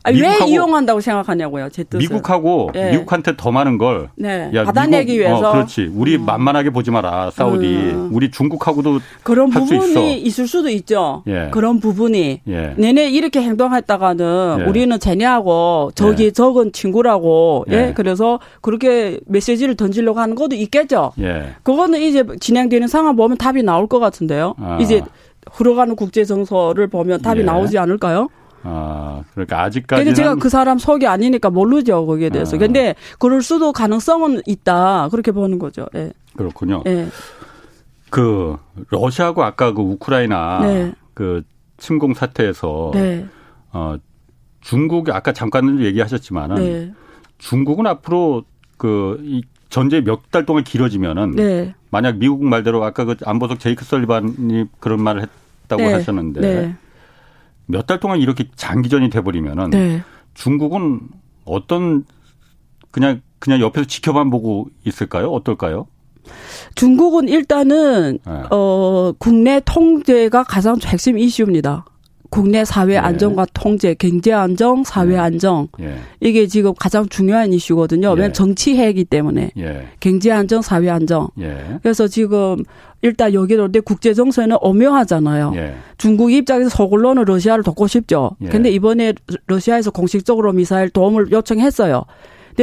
Speaker 3: 아니, 왜 이용한다고 생각하냐고요, 제 뜻은.
Speaker 1: 미국하고 네. 미국한테 더 많은 걸
Speaker 3: 네. 야, 받아내기 미국, 어, 위해서.
Speaker 1: 어, 그렇지. 우리 음. 만만하게 보지 마라, 사우디. 음. 우리 중국하고도
Speaker 3: 그런 부분이 있을 수도 있죠. 예. 그런 부분이. 예. 내내 이렇게 행동했다가는 예. 우리는 쟤네하고 저기 예. 적은 친구라고. 예. 예. 그래서 그렇게 메시지를 던지려고 하는 것도 있겠죠. 예. 그거는 이제 진행되는 상황 보면 답이 나올 것 같은데요. 아. 이제 흘러가는 국제 정서를 보면 답이 예. 나오지 않을까요?
Speaker 1: 아, 그러니까 아직까지는. 근데
Speaker 3: 제가 그 사람 속이 아니니까 모르죠, 거기에 대해서. 아. 근데 그럴 수도 가능성은 있다. 그렇게 보는 거죠. 예.
Speaker 1: 그렇군요. 예. 그, 러시아하고 아까 그 우크라이나 네. 그 침공 사태에서 네. 어, 중국이 아까 잠깐 얘기하셨지만은 네. 중국은 앞으로 그, 이 전쟁 몇달 동안 길어지면은 네. 만약 미국 말대로 아까 그 안보석 제이크 설리반이 그런 말을 했다고 네. 하셨는데 네. 몇 달 동안 이렇게 장기전이 돼버리면은 네. 중국은 어떤 그냥 그냥 옆에서 지켜만 보고 있을까요? 어떨까요?
Speaker 3: 중국은 일단은 네. 어 국내 통제가 가장 핵심 이슈입니다. 국내 사회 예. 안정과 통제, 경제 안정, 사회 예. 안정 예. 이게 지금 가장 중요한 이슈거든요. 예. 정치 해이기 때문에 예. 경제 안정, 사회 안정. 예. 그래서 지금 일단 여기도 근데 국제 정세는 오묘하잖아요. 중국 입장에서 서글로는 러시아를 돕고 싶죠. 근데 이번에 러시아에서 공식적으로 미사일 도움을 요청했어요.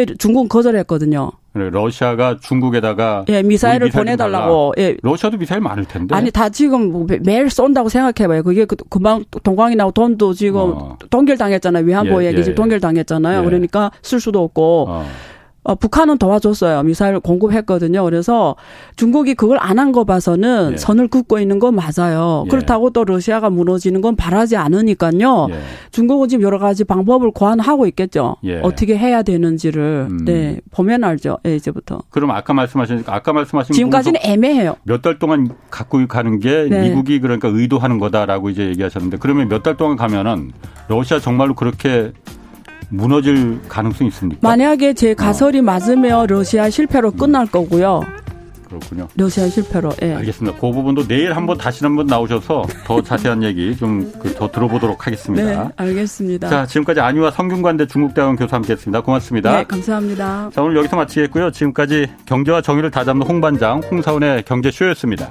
Speaker 3: 중국은 거절했거든요.
Speaker 1: 러시아가 중국에다가
Speaker 3: 예, 미사일을 보내달라고. 예.
Speaker 1: 러시아도 미사일 많을 텐데.
Speaker 3: 아니 다 지금 뭐 매일 쏜다고 생각해봐요. 그게 그, 금방 동광이 나고 돈도 지금 어. 동결 당했잖아요. 위안부 예, 얘기 지금 예. 동결 당했잖아요. 예. 그러니까 쓸 수도 없고. 어. 어, 북한은 도와줬어요. 미사일 공급했거든요. 그래서 중국이 그걸 안 한 거 봐서는 예. 선을 긋고 있는 건 맞아요. 예. 그렇다고 또 러시아가 무너지는 건 바라지 않으니까요. 예. 중국은 지금 여러 가지 방법을 고안하고 있겠죠. 예. 어떻게 해야 되는지를 음. 네 보면 알죠. 예, 이제부터.
Speaker 1: 그럼 아까 말씀하신 아까 말씀하신
Speaker 3: 지금까지는 애매해요.
Speaker 1: 몇 달 동안 갖고 가는 게 네. 미국이 그러니까 의도하는 거다라고 이제 얘기하셨는데 그러면 몇 달 동안 가면은 러시아 정말로 그렇게 무너질 가능성이 있습니까?
Speaker 3: 만약에 제 가설이 어. 맞으면 러시아 실패로 끝날 거고요.
Speaker 1: 그렇군요.
Speaker 3: 러시아 실패로. 예.
Speaker 1: 알겠습니다. 그 부분도 내일 한번 다시 한번 나오셔서 더 자세한 얘기 좀더 그 들어보도록 하겠습니다.
Speaker 3: 네, 알겠습니다.
Speaker 1: 자, 지금까지 안유아 성균관대 중국대학원 교수 함께했습니다. 고맙습니다.
Speaker 3: 네, 감사합니다.
Speaker 1: 자, 오늘 여기서 마치겠고요. 지금까지 경제와 정의를 다잡는 홍반장 홍사원의 경제쇼였습니다.